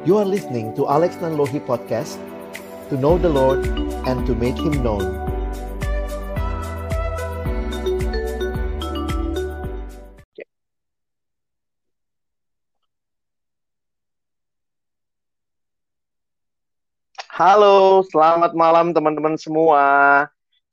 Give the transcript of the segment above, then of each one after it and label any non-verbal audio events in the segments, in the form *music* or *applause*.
You are listening to Alex Nanlohi Podcast To know the Lord and to make Him known Halo, selamat malam teman-teman semua.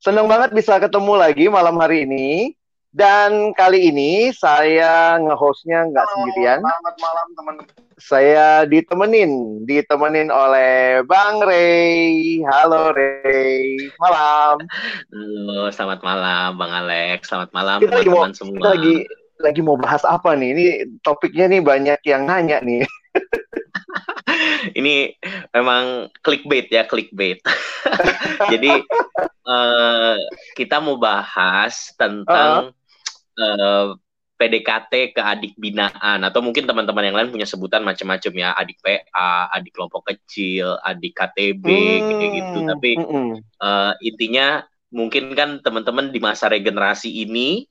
Senang banget bisa ketemu lagi malam hari ini. Dan kali ini saya nge-hostnya nggak sendirian. Selamat malam teman-teman. Saya ditemenin, ditemenin oleh Bang Ray. Halo Ray, malam. Halo, selamat malam Bang Alex. Selamat malam Kita lagi mau, teman-teman semua. kita lagi lagi mau bahas apa nih? Ini topiknya nih banyak yang nanya nih. *laughs* Ini memang clickbait ya, clickbait. *laughs* Jadi *laughs* eh, kita mau bahas tentang eh, PDKT ke adik binaan atau mungkin teman-teman yang lain punya sebutan macam-macam ya, adik PA, adik kelompok kecil, adik KTB kayak gitu. Hmm, Tapi mm-mm. eh, intinya mungkin kan teman-teman di masa regenerasi ini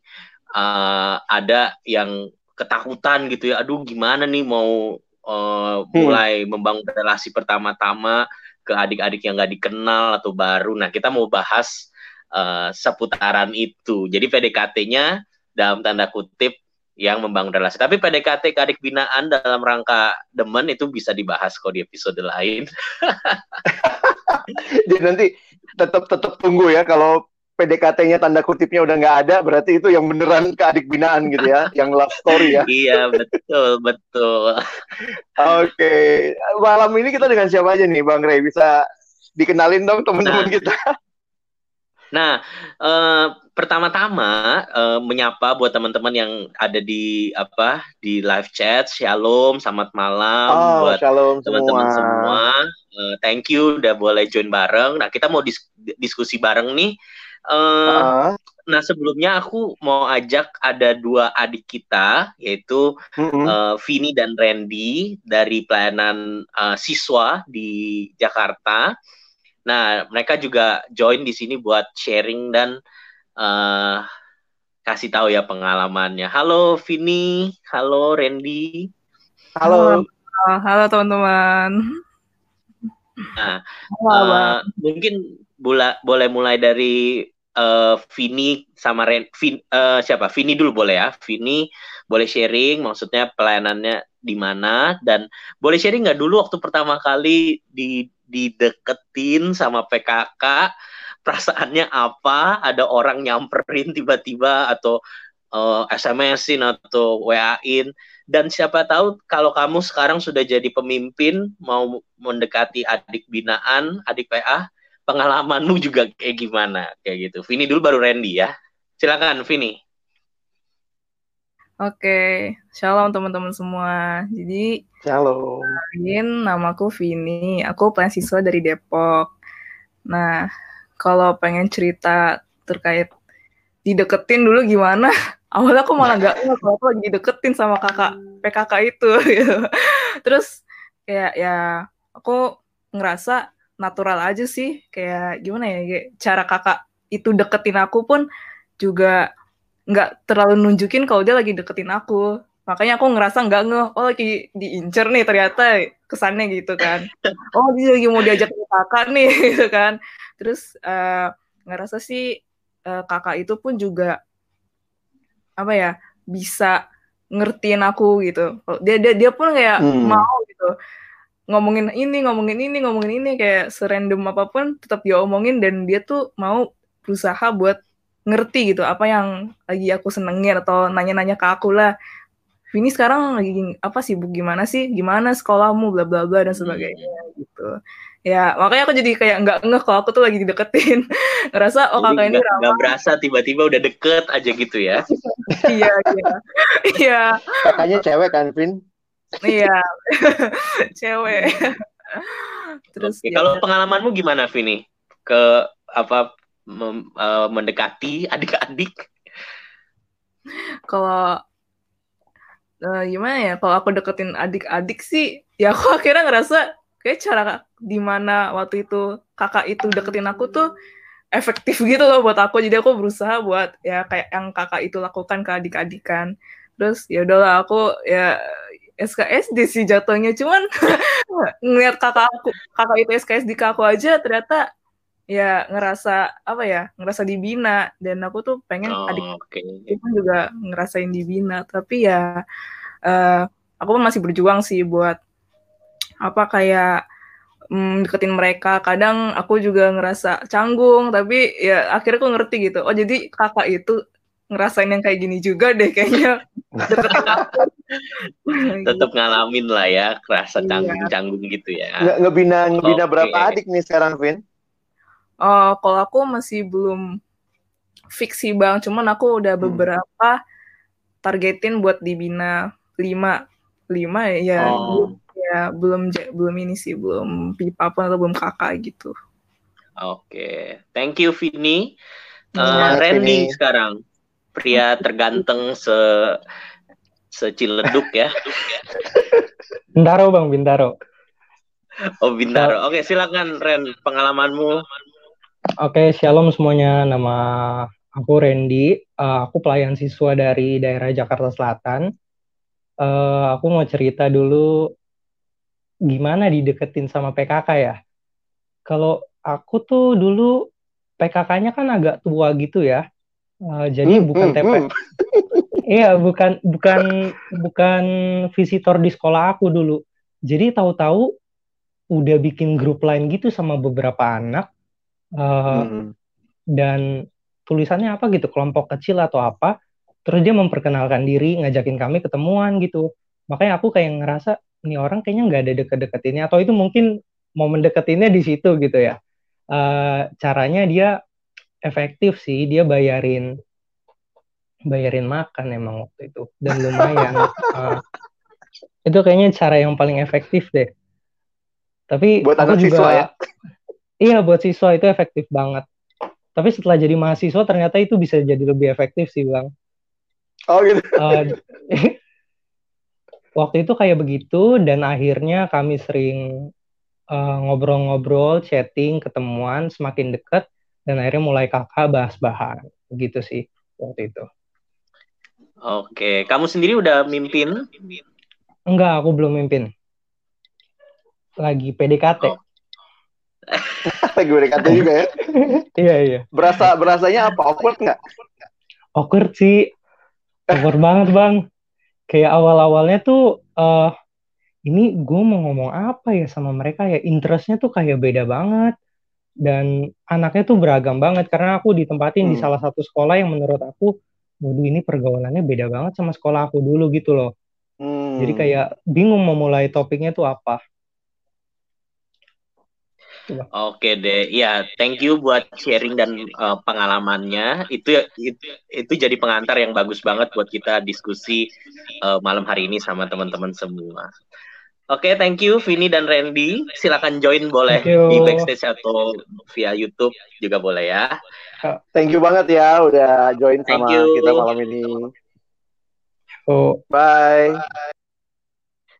eh, ada yang ketakutan gitu ya. Aduh, gimana nih mau eh, mulai membangun relasi pertama-tama ke adik-adik yang nggak dikenal atau baru. Nah, kita mau bahas eh, seputaran itu. Jadi PDKT-nya dalam tanda kutip yang membangun relasi. Tapi PDKT ke adik binaan dalam rangka demen itu bisa dibahas kok di episode lain. *laughs* Jadi nanti tetap tetap tunggu ya kalau PDKT-nya tanda kutipnya udah nggak ada, berarti itu yang beneran ke adik binaan gitu ya, *laughs* yang love story ya. iya, betul, betul. Oke, malam ini kita dengan siapa aja nih, Bang Ray? Bisa dikenalin dong teman-teman Nah. kita. Nah, eh, pertama-tama eh, menyapa buat teman-teman yang ada di apa di live chat, shalom, selamat malam Oh, buat teman-teman semua. semua. Eh, thank you udah boleh join bareng. Nah, kita mau dis- diskusi bareng nih. Eh, Ah, nah, sebelumnya aku mau ajak ada dua adik kita, yaitu mm-mm. eh, Vini dan Randy dari pelayanan eh, siswa di Jakarta. Nah, mereka juga join di sini buat sharing dan eh, kasih tahu ya pengalamannya. Halo Vini, halo Randy. Halo. Halo teman-teman. Nah, Halo, eh, mungkin bula- boleh mulai dari eh, Vini sama Ren, Vin- eh, siapa? Vini dulu boleh ya. Vini boleh sharing, maksudnya pelayanannya di mana dan boleh sharing nggak dulu waktu pertama kali di dideketin sama PKK, perasaannya apa? Ada orang nyamperin tiba-tiba atau eh, SMS-in atau WA-in dan siapa tahu kalau kamu sekarang sudah jadi pemimpin mau mendekati adik binaan, adik PA, pengalamanmu juga kayak gimana kayak gitu. Vini dulu baru Randy ya. Silakan Vini. Oke, shalom teman-teman semua. Jadi, Shalom. kenalin namaku Vini. Aku mahasiswa dari Depok. Nah, kalau pengen cerita terkait dideketin dulu gimana? *laughs* Awalnya aku malah nggak ngeh kalau aku lagi dideketin sama kakak PKK itu. *laughs* gitu. Terus kayak ya aku ngerasa natural aja sih. Kayak gimana ya? Kayak cara kakak itu deketin aku pun juga nggak terlalu nunjukin kalau dia lagi deketin aku. Makanya aku ngerasa nggak ngeh, oh lagi diincer nih ternyata kesannya gitu kan. Oh dia lagi mau diajak ke kakak nih *laughs* gitu kan. Terus eh, ngerasa sih eh, kakak itu pun juga apa ya bisa ngertiin aku gitu. Dia dia dia pun kayak Hmm. mau gitu ngomongin ini ngomongin ini ngomongin ini kayak serandom apa pun tetap dia omongin dan dia tuh mau berusaha buat ngerti gitu apa yang lagi aku senengin atau nanya-nanya ke aku lah. Vini sekarang lagi apa sibuk gimana sih? Gimana sekolahmu bla bla bla dan sebagainya gitu. Ya, makanya aku jadi kayak nggak ngeh kalau aku tuh lagi dideketin. *laughs* Ngerasa oh kakak ini nggak nggak ramah. berasa tiba-tiba udah deket aja gitu ya. *laughs* Iya, iya. *laughs* Iya, Kakaknya cewek kan, Vin? iya. Cewek. Terus Oke, ya, kalau pengalamanmu gimana Vini? Ke apa mem- eh, mendekati adik-adik? kalau eh, gimana ya? Kalau aku deketin adik-adik sih ya aku *laughs* akhirnya ngerasa kayak cara di mana waktu itu kakak itu deketin aku tuh efektif gitu loh buat aku. Jadi aku berusaha buat ya kayak yang kakak itu lakukan ke adik-adik kan terus ya udahlah aku ya SKSD sih jatuhnya. Cuman *laughs* ngeliat kakak aku kakak itu SKSD ke aku aja ternyata ya ngerasa apa ya ngerasa dibina dan aku tuh pengen Oh, adik Oke. itu juga ngerasain dibina tapi ya eh, aku masih berjuang sih buat apa kayak mm, deketin mereka kadang aku juga ngerasa canggung tapi ya akhirnya aku ngerti gitu oh jadi kakak itu ngerasain yang kayak gini juga deh kayaknya *laughs* Tetap ngalamin lah ya, kerasa Iya. canggung-canggung gitu ya. Nge- ngebina ngebina Oke. berapa adik nih sekarang, Vin? Oh, kalau aku masih belum fix sih bang, cuman aku udah Hmm. beberapa targetin buat dibina lima, lima ya, Oh. ya belum belum ini sih, belum pipa pun atau belum kakak gitu. Oke, thank you Vini. Eh, Semangat, Randy Vini. sekarang, pria *laughs* terganteng se seciledug ya. Bintaro bang, Bintaro. Oh Bintaro. Oke, silakan Ren, pengalamanmu. Oke, shalom semuanya. Nama aku Randy. Eh, aku pelayan siswa dari daerah Jakarta Selatan. Eh, aku mau cerita dulu gimana dideketin sama PKK ya. Kalau aku tuh dulu PKK-nya kan agak tua gitu ya. Eh, jadi Hmm, bukan hmm, TP, hmm. *laughs* Iya, bukan bukan bukan visitor di sekolah aku dulu. Jadi tahu-tahu udah bikin grup lain gitu sama beberapa anak eh, Hmm. dan tulisannya apa gitu, kelompok kecil atau apa. Terus dia memperkenalkan diri, ngajakin kami ketemuan gitu. Makanya aku kayak ngerasa ini orang kayaknya nggak ada deket-deketinnya atau itu mungkin mau mendeketinnya di situ gitu ya. Eh, caranya dia efektif sih, dia bayarin bayarin makan emang waktu itu dan lumayan *laughs* Eh, itu kayaknya cara yang paling efektif deh tapi Buat aku anak juga siswa ya? Iya buat siswa itu efektif banget tapi setelah jadi mahasiswa ternyata itu bisa jadi lebih efektif sih bang Oh gitu. Eh, *laughs* waktu itu kayak begitu dan akhirnya kami sering eh, ngobrol-ngobrol chatting ketemuan semakin dekat dan akhirnya mulai kakak bahas bahan gitu sih waktu itu Oke, kamu sendiri udah mimpin? Enggak, aku belum mimpin. Lagi PDKT. Oh. *laughs* Lagi BDKT juga ya. Iya, iya. Berasa berasanya apa? Awkward nggak? Awkward sih. Awkward banget, Bang. Kayak awal-awalnya tuh, eh ini gue mau ngomong apa ya sama mereka ya. Interestnya tuh kayak beda banget. Dan anaknya tuh beragam banget. Karena aku ditempatin di Hmm. salah satu sekolah yang menurut aku, waduh ini pergaulannya beda banget sama sekolah aku dulu gitu loh. Hmm. Jadi kayak bingung mau mulai topiknya tuh apa. Oke deh, ya thank you buat sharing dan uh, pengalamannya. Itu itu itu jadi pengantar yang bagus banget buat kita diskusi uh, malam hari ini sama teman-teman semua. Oke, thank you Vini dan Randy. Silakan join boleh di backstage atau via YouTube juga boleh ya. Thank you banget ya udah join Thank sama you. kita malam ini. So, Bye.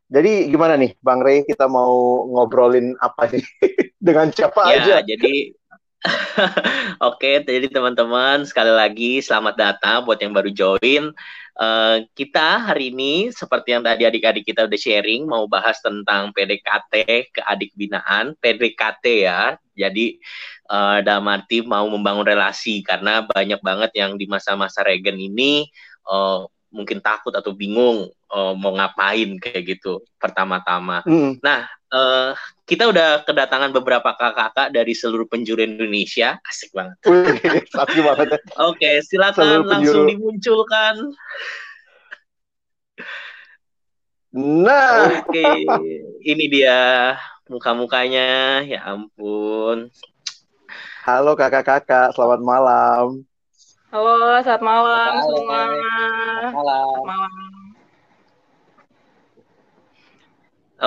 Jadi gimana nih Bang Rey kita mau ngobrolin apa nih? *laughs* Dengan siapa aja? Ya, jadi *laughs* Oke, jadi teman-teman sekali lagi selamat datang buat yang baru join. Eh, kita hari ini seperti yang tadi adik-adik kita udah sharing mau bahas tentang PDKT ke adik binaan, PDKT ya. Jadi eh, dalam arti mau membangun relasi karena banyak banget yang di masa-masa regen ini eh, mungkin takut atau bingung eh, mau ngapain kayak gitu pertama-tama. Hmm. Eh, kita udah kedatangan beberapa kakak-kakak dari seluruh penjuru Indonesia. Asik banget. Asli banget. *laughs* Oke, silakan langsung dimunculkan. Nah, Oke, ini dia muka-mukanya. Ya ampun. halo kakak-kakak, selamat malam. Halo, selamat malam Halo. semua. Malam. Malam.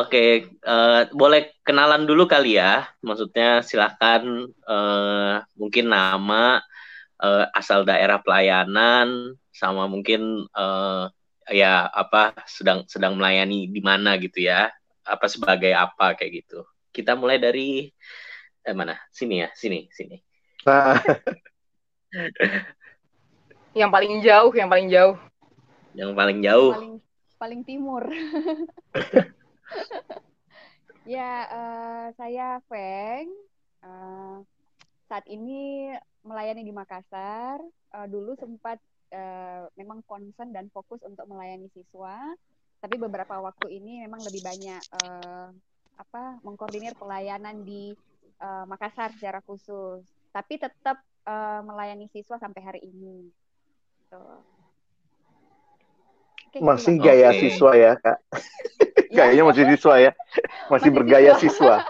Oke, eh, boleh kenalan dulu kali ya. Maksudnya silakan eh, mungkin nama, eh, asal daerah pelayanan, sama mungkin eh, ya apa sedang sedang melayani di mana gitu ya. Apa sebagai apa kayak gitu. Kita mulai dari eh mana? Sini ya, sini, sini. Nah, *laughs* Yang paling jauh, yang paling jauh. Yang paling jauh. Paling paling timur. *laughs* ya, uh, saya Feng. Uh, saat ini melayani di Makassar. Uh, dulu sempat uh, memang concern dan fokus untuk melayani siswa, tapi beberapa waktu ini memang lebih banyak uh, apa mengkoordinir pelayanan di uh, Makassar secara khusus. Tapi tetap uh, melayani siswa sampai hari ini. Tuh. Oke, masih gitu, gaya okay. siswa ya kak? *laughs* Kayaknya masih siswa ya, masih, masih bergaya siswa.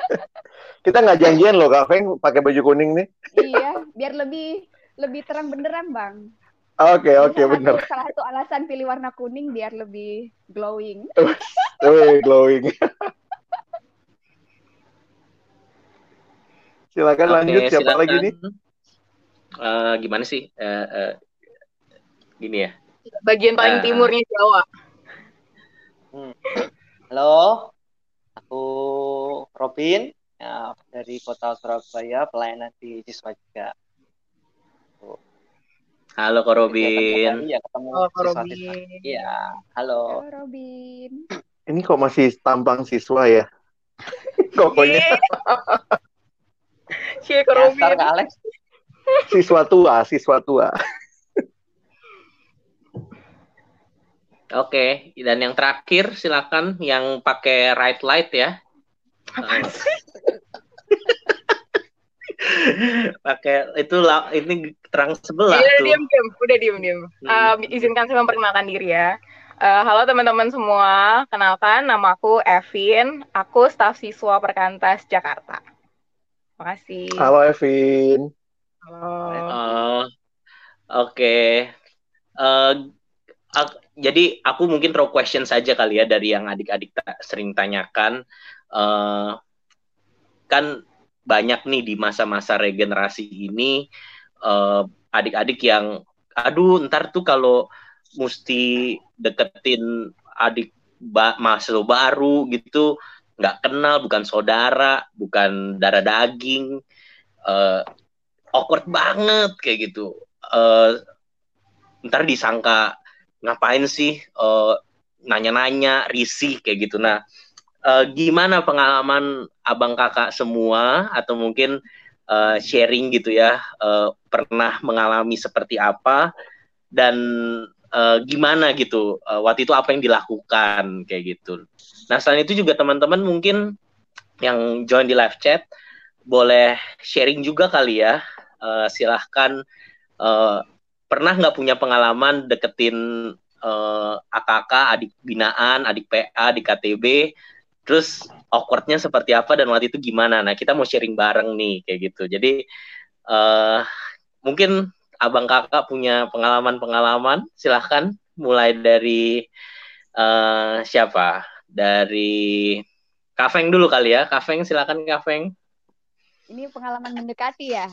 *laughs* Kita nggak janjian loh Kak Feng pakai baju kuning nih. iya, biar lebih lebih terang benderang Bang. Oke, okay, oke, okay, bener. Salah satu alasan pilih warna kuning biar lebih glowing. *laughs* Wih, glowing. silakan okay, lanjut siapa silakan. lagi nih? Uh, gimana sih? Uh, uh, gini ya. Bagian paling uh, timurnya Jawa. Hmm. Halo, aku Robin ya, dari kota Surabaya pelayanan di siswa juga. Halo Kak Robin. Ya, ketemu halo Kak Robin. Iya, halo. Halo Robin. Ini kok masih tampang siswa ya? *laughs* Pokoknya. Cie *laughs* Kak Robin. Kak Alex. Siswa tua, siswa tua. Oke, dan yang terakhir silakan yang pakai right light ya. Apa sih? *laughs* pakai itu lah ini terang sebelah ya, tuh. Diam diam, udah diam diam. Hmm. Uh, izinkan saya memperkenalkan diri ya. Uh, halo teman-teman semua, kenalkan nama aku Evin, aku staf siswa Perkantas Jakarta. Terima kasih. Halo Evin. Halo. Uh, Oke. Okay. Uh, uh, jadi aku mungkin throw question saja kali ya dari yang adik-adik sering tanyakan. Uh, kan banyak nih di masa-masa regenerasi ini uh, adik-adik yang aduh ntar tuh kalau mesti deketin adik ba mahasiswa baru gitu nggak kenal bukan saudara bukan darah daging uh, awkward banget kayak gitu uh, ntar disangka ngapain sih uh, nanya-nanya risih kayak gitu nah uh, gimana pengalaman abang kakak semua atau mungkin uh, sharing gitu ya uh, pernah mengalami seperti apa dan uh, gimana gitu uh, waktu itu apa yang dilakukan kayak gitu. Nah selain itu juga teman-teman mungkin yang join di live chat boleh sharing juga kali ya uh, silahkan uh, pernah nggak punya pengalaman deketin uh, AKK adik binaan adik PA di KTB terus awkwardnya seperti apa dan waktu itu gimana? Nah kita mau sharing bareng nih kayak gitu. Jadi uh, mungkin abang kakak punya pengalaman-pengalaman silahkan mulai dari uh, siapa? Dari Kafeng dulu kali ya. Kafeng silakan Kafeng ini pengalaman mendekati ya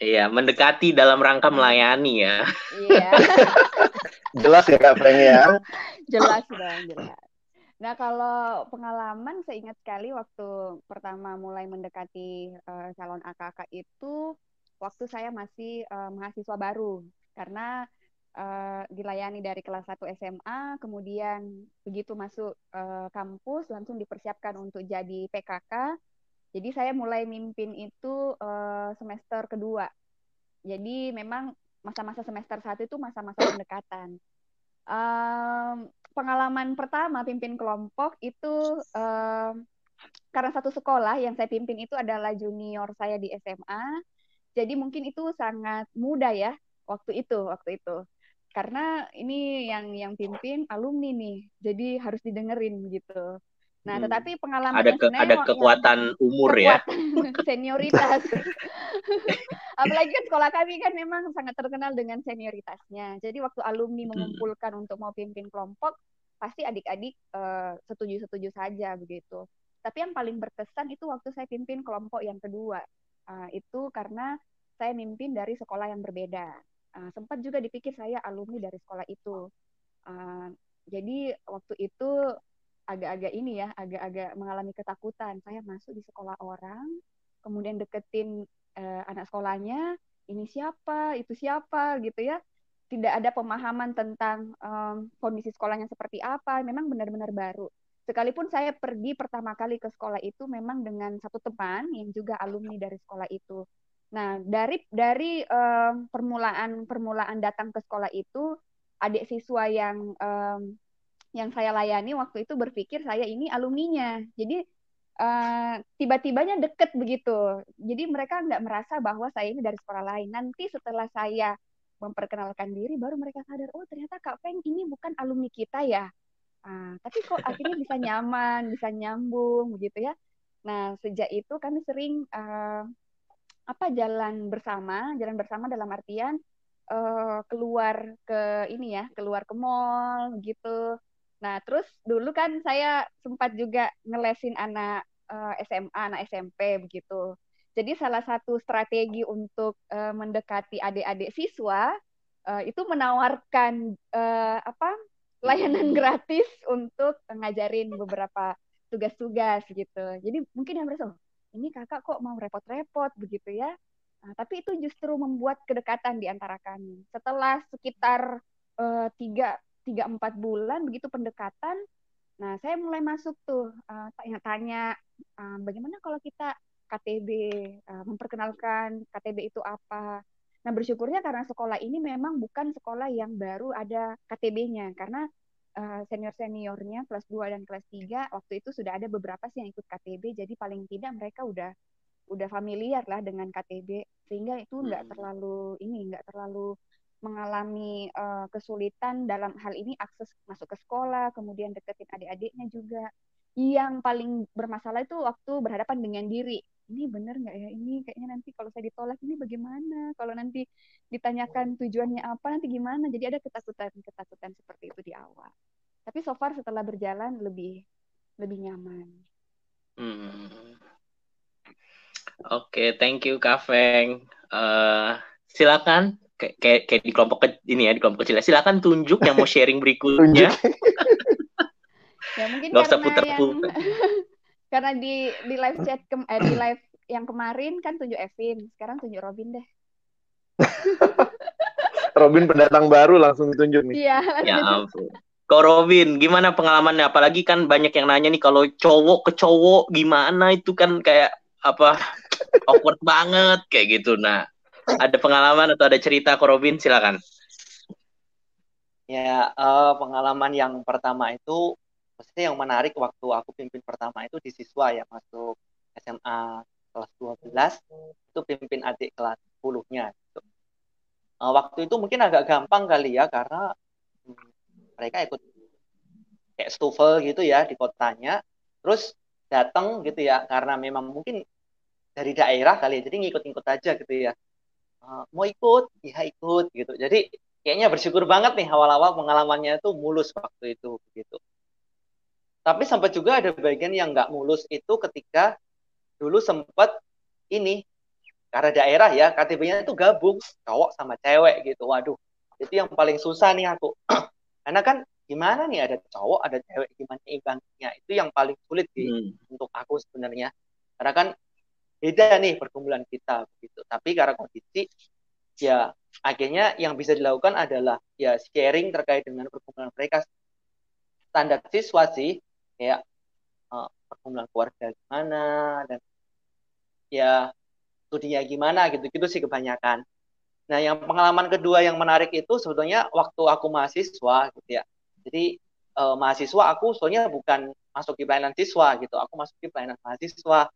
Iya, mendekati dalam rangka melayani ya. Iya. *laughs* jelas ya Kak Feng ya. jelas dong, jelas. Nah, kalau pengalaman saya ingat sekali waktu pertama mulai mendekati uh, calon AKK itu waktu saya masih uh, mahasiswa baru karena uh, dilayani dari kelas 1 SMA, kemudian begitu masuk uh, kampus langsung dipersiapkan untuk jadi PKK. Jadi saya mulai mimpin itu uh, semester kedua. Jadi memang masa-masa semester satu itu masa-masa pendekatan. Um, pengalaman pertama pimpin kelompok itu uh, karena satu sekolah yang saya pimpin itu adalah junior saya di SMA. Jadi mungkin itu sangat mudah ya waktu itu, waktu itu. Karena ini yang yang pimpin alumni nih. Jadi harus didengerin gitu. Nah, hmm. tetapi pengalaman ada ke, ada kekuatan yang, umur ya. kekuatan ya. *laughs* senioritas. *laughs* Apalagi kan sekolah kami kan memang sangat terkenal dengan senioritasnya. Jadi waktu alumni hmm. mengumpulkan untuk mau pimpin kelompok, pasti adik-adik uh, setuju-setuju saja begitu. Tapi yang paling berkesan itu waktu saya pimpin kelompok yang kedua. Uh, itu karena saya mimpin dari sekolah yang berbeda. Uh, sempat juga dipikir saya alumni dari sekolah itu. Uh, jadi waktu itu agak-agak ini ya, agak-agak mengalami ketakutan. Saya masuk di sekolah orang, kemudian deketin uh, anak sekolahnya, ini siapa, itu siapa gitu ya. tidak ada pemahaman tentang um, kondisi sekolahnya seperti apa, memang benar-benar baru. Sekalipun saya pergi pertama kali ke sekolah itu memang dengan satu teman yang juga alumni dari sekolah itu. Nah, dari dari um, permulaan permulaan datang ke sekolah itu, adik siswa yang um, yang saya layani waktu itu berpikir saya ini alumninya. Jadi uh, tiba-tibanya deket begitu. Jadi mereka nggak merasa bahwa saya ini dari sekolah lain. Nanti setelah saya memperkenalkan diri baru mereka sadar oh ternyata Kak Feng ini bukan alumni kita ya ah, tapi kok akhirnya bisa *laughs* nyaman bisa nyambung begitu ya nah sejak itu kami sering uh, apa jalan bersama jalan bersama dalam artian uh, keluar ke ini ya keluar ke mall gitu nah terus dulu kan saya sempat juga ngelesin anak uh, SMA anak SMP begitu jadi salah satu strategi untuk uh, mendekati adik-adik siswa uh, itu menawarkan uh, apa layanan gratis untuk ngajarin beberapa tugas-tugas gitu. Jadi mungkin yang merasa oh, ini kakak kok mau repot-repot begitu ya. Nah, tapi itu justru membuat kedekatan di antara kami. Setelah sekitar tiga tiga empat bulan begitu pendekatan, nah saya mulai masuk tuh tanya-tanya uh, bagaimana kalau kita KTB, uh, memperkenalkan KTB itu apa. Nah, bersyukurnya karena sekolah ini memang bukan sekolah yang baru ada KTB-nya karena uh, senior-seniornya kelas 2 dan kelas 3 waktu itu sudah ada beberapa sih yang ikut KTB jadi paling tidak mereka udah udah familiar lah dengan KTB sehingga itu nggak hmm. terlalu ini nggak terlalu mengalami uh, kesulitan dalam hal ini akses masuk ke sekolah kemudian deketin adik-adiknya juga. Yang paling bermasalah itu waktu berhadapan dengan diri. Ini benar nggak ya? Ini kayaknya nanti kalau saya ditolak ini bagaimana? Kalau nanti ditanyakan tujuannya apa nanti gimana? Jadi ada ketakutan ketakutan seperti itu di awal. Tapi so far setelah berjalan lebih lebih nyaman. Hmm. oke okay, thank you Kafeng uh, silakan kayak kayak di kelompok ke, ini ya di kelompok kecil silakan tunjuk yang mau *laughs* sharing berikutnya *laughs* ya mungkin Gak usah putar-putar *laughs* karena di di live chat ke, eh, di live yang kemarin kan tunjuk Evin, sekarang tunjuk Robin deh. Robin pendatang baru langsung ditunjuk nih. Iya. Ya ampun. Kok Robin, gimana pengalamannya? Apalagi kan banyak yang nanya nih kalau cowok ke cowok gimana itu kan kayak apa awkward banget kayak gitu. Nah, ada pengalaman atau ada cerita ke Robin? Silakan. Ya, uh, pengalaman yang pertama itu maksudnya yang menarik waktu aku pimpin pertama itu di siswa ya masuk SMA kelas 12 itu pimpin adik kelas 10-nya gitu. Uh, waktu itu mungkin agak gampang kali ya karena hmm, mereka ikut kayak stufel gitu ya di kotanya terus datang gitu ya karena memang mungkin dari daerah kali ya jadi ngikut-ngikut aja gitu ya uh, mau ikut ya ikut gitu jadi kayaknya bersyukur banget nih awal-awal pengalamannya itu mulus waktu itu gitu tapi sampai juga ada bagian yang nggak mulus itu ketika dulu sempat ini karena daerah ya KTP-nya itu gabung cowok sama cewek gitu. Waduh, itu yang paling susah nih aku. *clears throat* karena kan gimana nih ada cowok ada cewek gimana imbangnya itu yang paling sulit sih hmm. untuk aku sebenarnya. Karena kan beda nih perkumpulan kita begitu. Tapi karena kondisi ya akhirnya yang bisa dilakukan adalah ya sharing terkait dengan perkumpulan mereka standar siswa sih kayak uh, perkumpulan keluarga gimana dan ya studinya gimana gitu-gitu sih kebanyakan. Nah, yang pengalaman kedua yang menarik itu sebetulnya waktu aku mahasiswa gitu ya. Jadi uh, mahasiswa aku soalnya bukan masuk di pelayanan siswa gitu, aku masuk di pelayanan mahasiswa.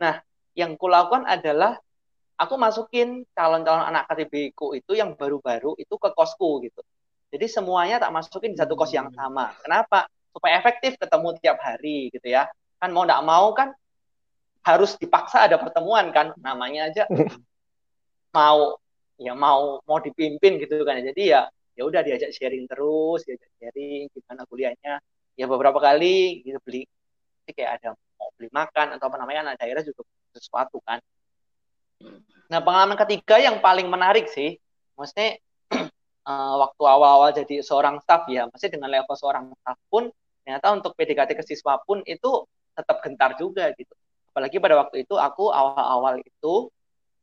Nah, yang kulakukan adalah aku masukin calon-calon anak KTB ku itu yang baru-baru itu ke kosku gitu. Jadi semuanya tak masukin di satu kos yang sama. Kenapa? supaya efektif ketemu tiap hari gitu ya kan mau tidak mau kan harus dipaksa ada pertemuan kan namanya aja *laughs* mau ya mau mau dipimpin gitu kan jadi ya ya udah diajak sharing terus diajak sharing gimana kuliahnya ya beberapa kali gitu beli kayak ada mau beli makan atau apa namanya anak daerah juga sesuatu kan nah pengalaman ketiga yang paling menarik sih maksudnya uh, *clears throat* waktu awal-awal jadi seorang staff ya, masih dengan level seorang staff pun ternyata untuk PDKT ke siswa pun itu tetap gentar juga gitu. Apalagi pada waktu itu aku awal-awal itu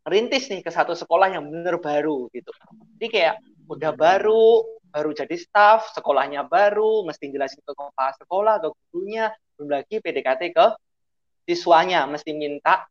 rintis nih ke satu sekolah yang benar baru gitu. Jadi kayak udah baru baru jadi staff sekolahnya baru mesti jelasin ke kepala sekolah ke gurunya belum lagi PDKT ke siswanya mesti minta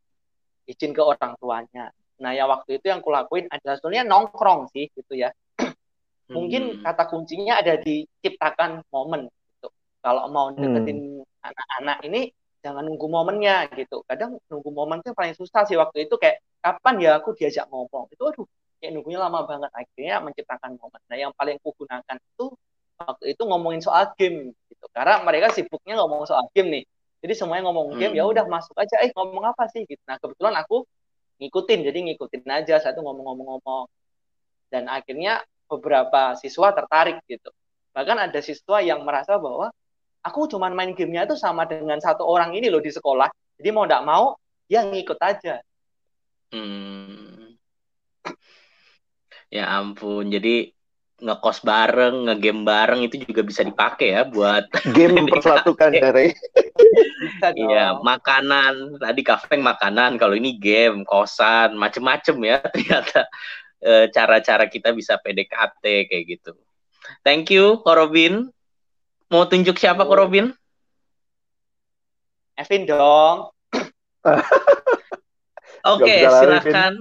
izin ke orang tuanya nah ya waktu itu yang kulakuin adalah sebenarnya nongkrong sih gitu ya *clears throat* mungkin Hmm. kata kuncinya ada di ciptakan momen gitu. Kalau mau Hmm. deketin anak-anak ini jangan nunggu momennya gitu. Kadang nunggu momen itu paling susah sih waktu itu kayak kapan ya aku diajak ngomong. Itu aduh kayak nunggunya lama banget akhirnya menciptakan momen. Nah, yang paling kugunakan itu waktu itu ngomongin soal game gitu. Karena mereka sibuknya ngomong soal game nih. Jadi semuanya ngomong game ya Hmm. udah masuk aja eh ngomong apa sih gitu. Nah, kebetulan aku ngikutin jadi ngikutin aja satu ngomong-ngomong-ngomong dan akhirnya beberapa siswa tertarik gitu. Bahkan ada siswa yang merasa bahwa aku cuma main gamenya itu sama dengan satu orang ini loh di sekolah. Jadi mau tidak mau dia ngikut aja. Hmm. Ya ampun, jadi ngekos bareng, ngegame bareng itu juga bisa dipakai ya buat Game *laughs* mempersatukan dari. *laughs* Iya, makanan. Tadi kafe makanan, kalau ini game, kosan, macem-macem ya *laughs* ternyata eh, cara-cara kita bisa PDKT kayak gitu. Thank you, Korobin. Mau tunjuk siapa, Oh. Korobin? Evin dong. Oke, lari, silakan.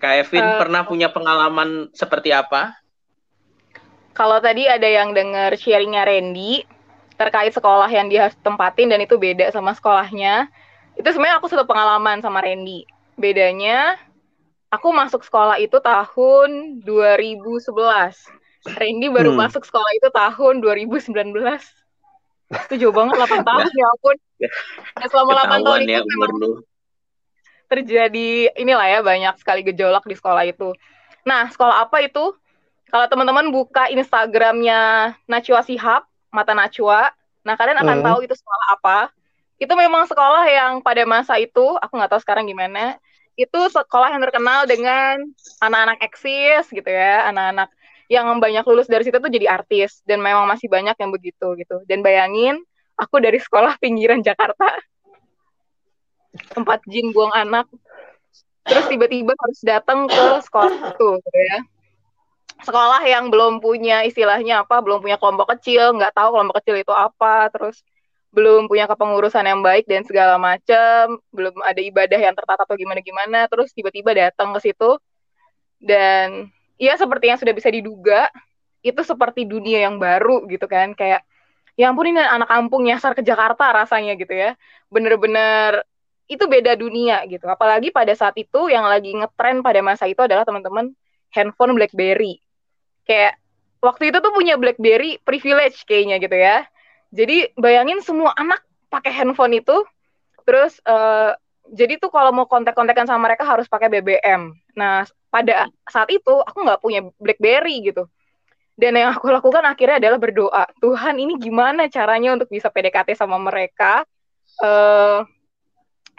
Kak Evin Eh, pernah punya pengalaman seperti apa? Kalau tadi ada yang denger sharingnya Randy terkait sekolah yang dia tempatin dan itu beda sama sekolahnya. Itu sebenarnya aku satu pengalaman sama Randy. Bedanya aku masuk sekolah itu tahun 2011. Randy baru Hmm. masuk sekolah itu tahun 2019. Itu jauh banget 8 tahun ya ampun. Dan selama 8 tahun Ketahuan itu ya memang terjadi inilah ya banyak sekali gejolak di sekolah itu. Nah, sekolah apa itu? Kalau teman-teman buka Instagramnya Najwa Shihab, Mata Najwa, nah kalian akan Hmm. tahu itu sekolah apa. Itu memang sekolah yang pada masa itu, aku nggak tahu sekarang gimana, itu sekolah yang terkenal dengan anak-anak eksis gitu ya, anak-anak yang banyak lulus dari situ tuh jadi artis dan memang masih banyak yang begitu gitu. Dan bayangin, aku dari sekolah pinggiran Jakarta tempat jin buang anak terus tiba-tiba harus datang ke sekolah itu gitu ya sekolah yang belum punya istilahnya apa belum punya kelompok kecil nggak tahu kelompok kecil itu apa terus belum punya kepengurusan yang baik dan segala macam belum ada ibadah yang tertata atau gimana gimana terus tiba-tiba datang ke situ dan ya seperti yang sudah bisa diduga itu seperti dunia yang baru gitu kan kayak ya ampun ini anak kampung nyasar ke Jakarta rasanya gitu ya bener-bener itu beda dunia gitu. Apalagi pada saat itu yang lagi ngetren pada masa itu adalah teman-teman handphone BlackBerry. Kayak waktu itu tuh punya BlackBerry privilege kayaknya gitu ya. Jadi bayangin semua anak pakai handphone itu, terus eh, jadi tuh kalau mau kontak-kontakan sama mereka harus pakai BBM. Nah pada saat itu aku nggak punya BlackBerry gitu. Dan yang aku lakukan akhirnya adalah berdoa, Tuhan ini gimana caranya untuk bisa PDKT sama mereka? Eh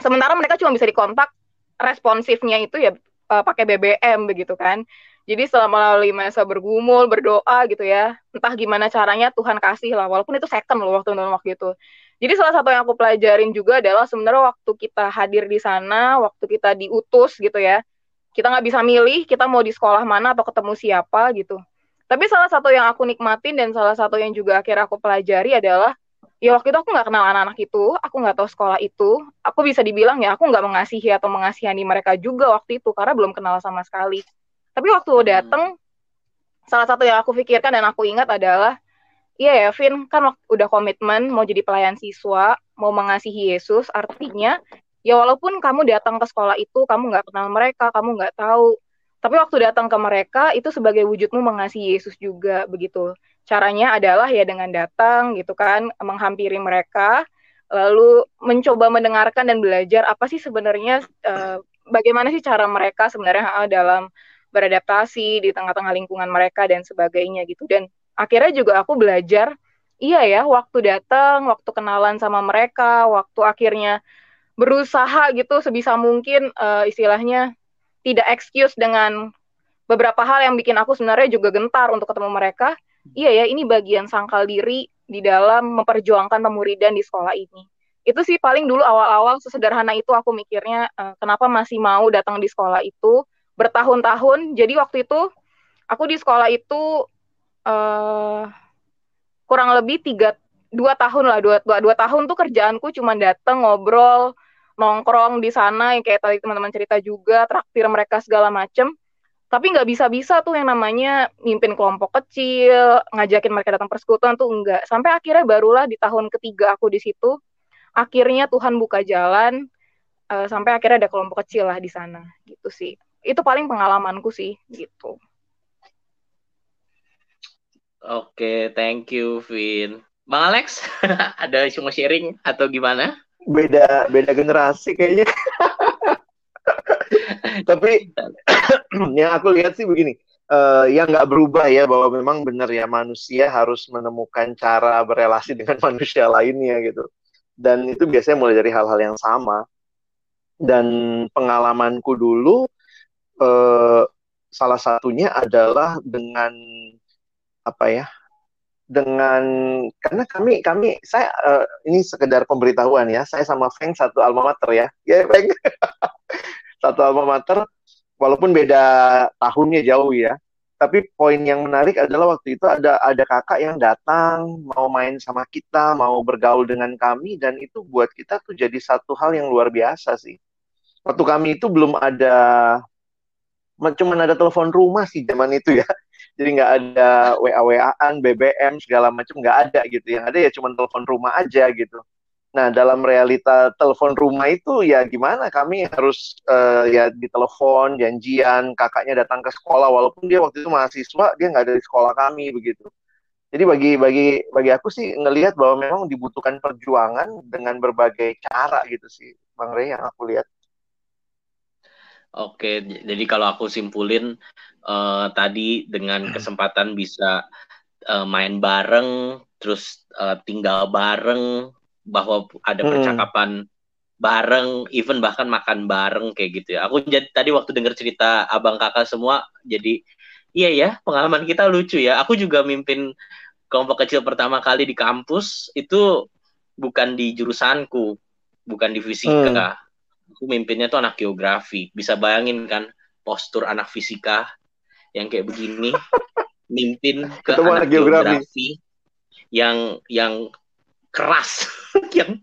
sementara mereka cuma bisa dikontak responsifnya itu ya uh, pakai BBM begitu kan. Jadi selama melalui masa bergumul, berdoa gitu ya, entah gimana caranya Tuhan kasih lah, walaupun itu second loh waktu waktu itu. Jadi salah satu yang aku pelajarin juga adalah sebenarnya waktu kita hadir di sana, waktu kita diutus gitu ya, kita nggak bisa milih kita mau di sekolah mana atau ketemu siapa gitu. Tapi salah satu yang aku nikmatin dan salah satu yang juga akhirnya aku pelajari adalah ya waktu itu aku nggak kenal anak-anak itu, aku nggak tahu sekolah itu, aku bisa dibilang ya aku nggak mengasihi atau mengasihani mereka juga waktu itu karena belum kenal sama sekali. Tapi waktu dateng, salah satu yang aku pikirkan dan aku ingat adalah, iya ya Vin, kan waktu udah komitmen mau jadi pelayan siswa, mau mengasihi Yesus, artinya ya walaupun kamu datang ke sekolah itu, kamu nggak kenal mereka, kamu nggak tahu, tapi waktu datang ke mereka itu sebagai wujudmu mengasihi Yesus juga begitu. Caranya adalah ya dengan datang gitu kan menghampiri mereka lalu mencoba mendengarkan dan belajar apa sih sebenarnya uh, bagaimana sih cara mereka sebenarnya dalam beradaptasi di tengah-tengah lingkungan mereka dan sebagainya gitu. Dan akhirnya juga aku belajar iya ya waktu datang waktu kenalan sama mereka waktu akhirnya berusaha gitu sebisa mungkin uh, istilahnya tidak excuse dengan beberapa hal yang bikin aku sebenarnya juga gentar untuk ketemu mereka. Iya ya ini bagian sangkal diri di dalam memperjuangkan pemuridan di sekolah ini. Itu sih paling dulu awal-awal sesederhana itu aku mikirnya uh, kenapa masih mau datang di sekolah itu bertahun-tahun. Jadi waktu itu aku di sekolah itu uh, kurang lebih tiga dua tahun lah. Dua, dua dua tahun tuh kerjaanku cuma dateng ngobrol nongkrong di sana. Yang kayak tadi teman-teman cerita juga traktir mereka segala macem. Tapi nggak bisa-bisa tuh yang namanya mimpin kelompok kecil ngajakin mereka datang persekutuan tuh enggak sampai akhirnya barulah di tahun ketiga aku di situ akhirnya Tuhan buka jalan uh, sampai akhirnya ada kelompok kecil lah di sana. Gitu sih itu paling pengalamanku sih gitu. Oke okay, thank you Vin. Bang Alex *laughs* ada cuma sharing atau gimana? Beda beda generasi kayaknya. *laughs* Tapi *clears throat* yang aku lihat sih begini uh, yang nggak berubah ya bahwa memang benar ya manusia harus menemukan cara berelasi dengan *laughs* manusia lainnya gitu. Dan itu biasanya mulai dari hal-hal yang sama. Dan pengalamanku dulu uh, salah satunya adalah dengan apa ya dengan karena kami kami saya uh, ini sekedar pemberitahuan ya saya sama Feng satu alma mater ya. Ya Feng? *laughs* Satu alma mater walaupun beda tahunnya jauh ya. Tapi poin yang menarik adalah waktu itu ada ada kakak yang datang mau main sama kita mau bergaul dengan kami dan itu buat kita tuh jadi satu hal yang luar biasa sih. Waktu kami itu belum ada cuma ada telepon rumah sih zaman itu ya. *laughs* Jadi nggak ada wa waan bbm segala macam nggak ada gitu. Yang ada ya cuma telepon rumah aja gitu. Nah dalam realita telepon rumah itu ya gimana? Kami harus uh, ya ditelepon janjian kakaknya datang ke sekolah. Walaupun dia waktu itu mahasiswa dia nggak ada di sekolah kami begitu. Jadi bagi bagi bagi aku sih ngelihat bahwa memang dibutuhkan perjuangan dengan berbagai cara gitu sih bang Rey yang aku lihat Oke, jadi kalau aku simpulin uh, tadi dengan kesempatan bisa uh, main bareng, terus uh, tinggal bareng, bahwa ada hmm. percakapan bareng, even bahkan makan bareng kayak gitu ya. Aku jadi tadi waktu dengar cerita abang kakak semua, jadi iya ya pengalaman kita lucu ya. Aku juga mimpin kelompok kecil pertama kali di kampus itu bukan di jurusanku, bukan di fisika. Hmm aku mimpinnya tuh anak geografi. Bisa bayangin kan postur anak fisika yang kayak begini *laughs* mimpin ke Ketemu anak, geografi. geografi yang yang keras *laughs* yang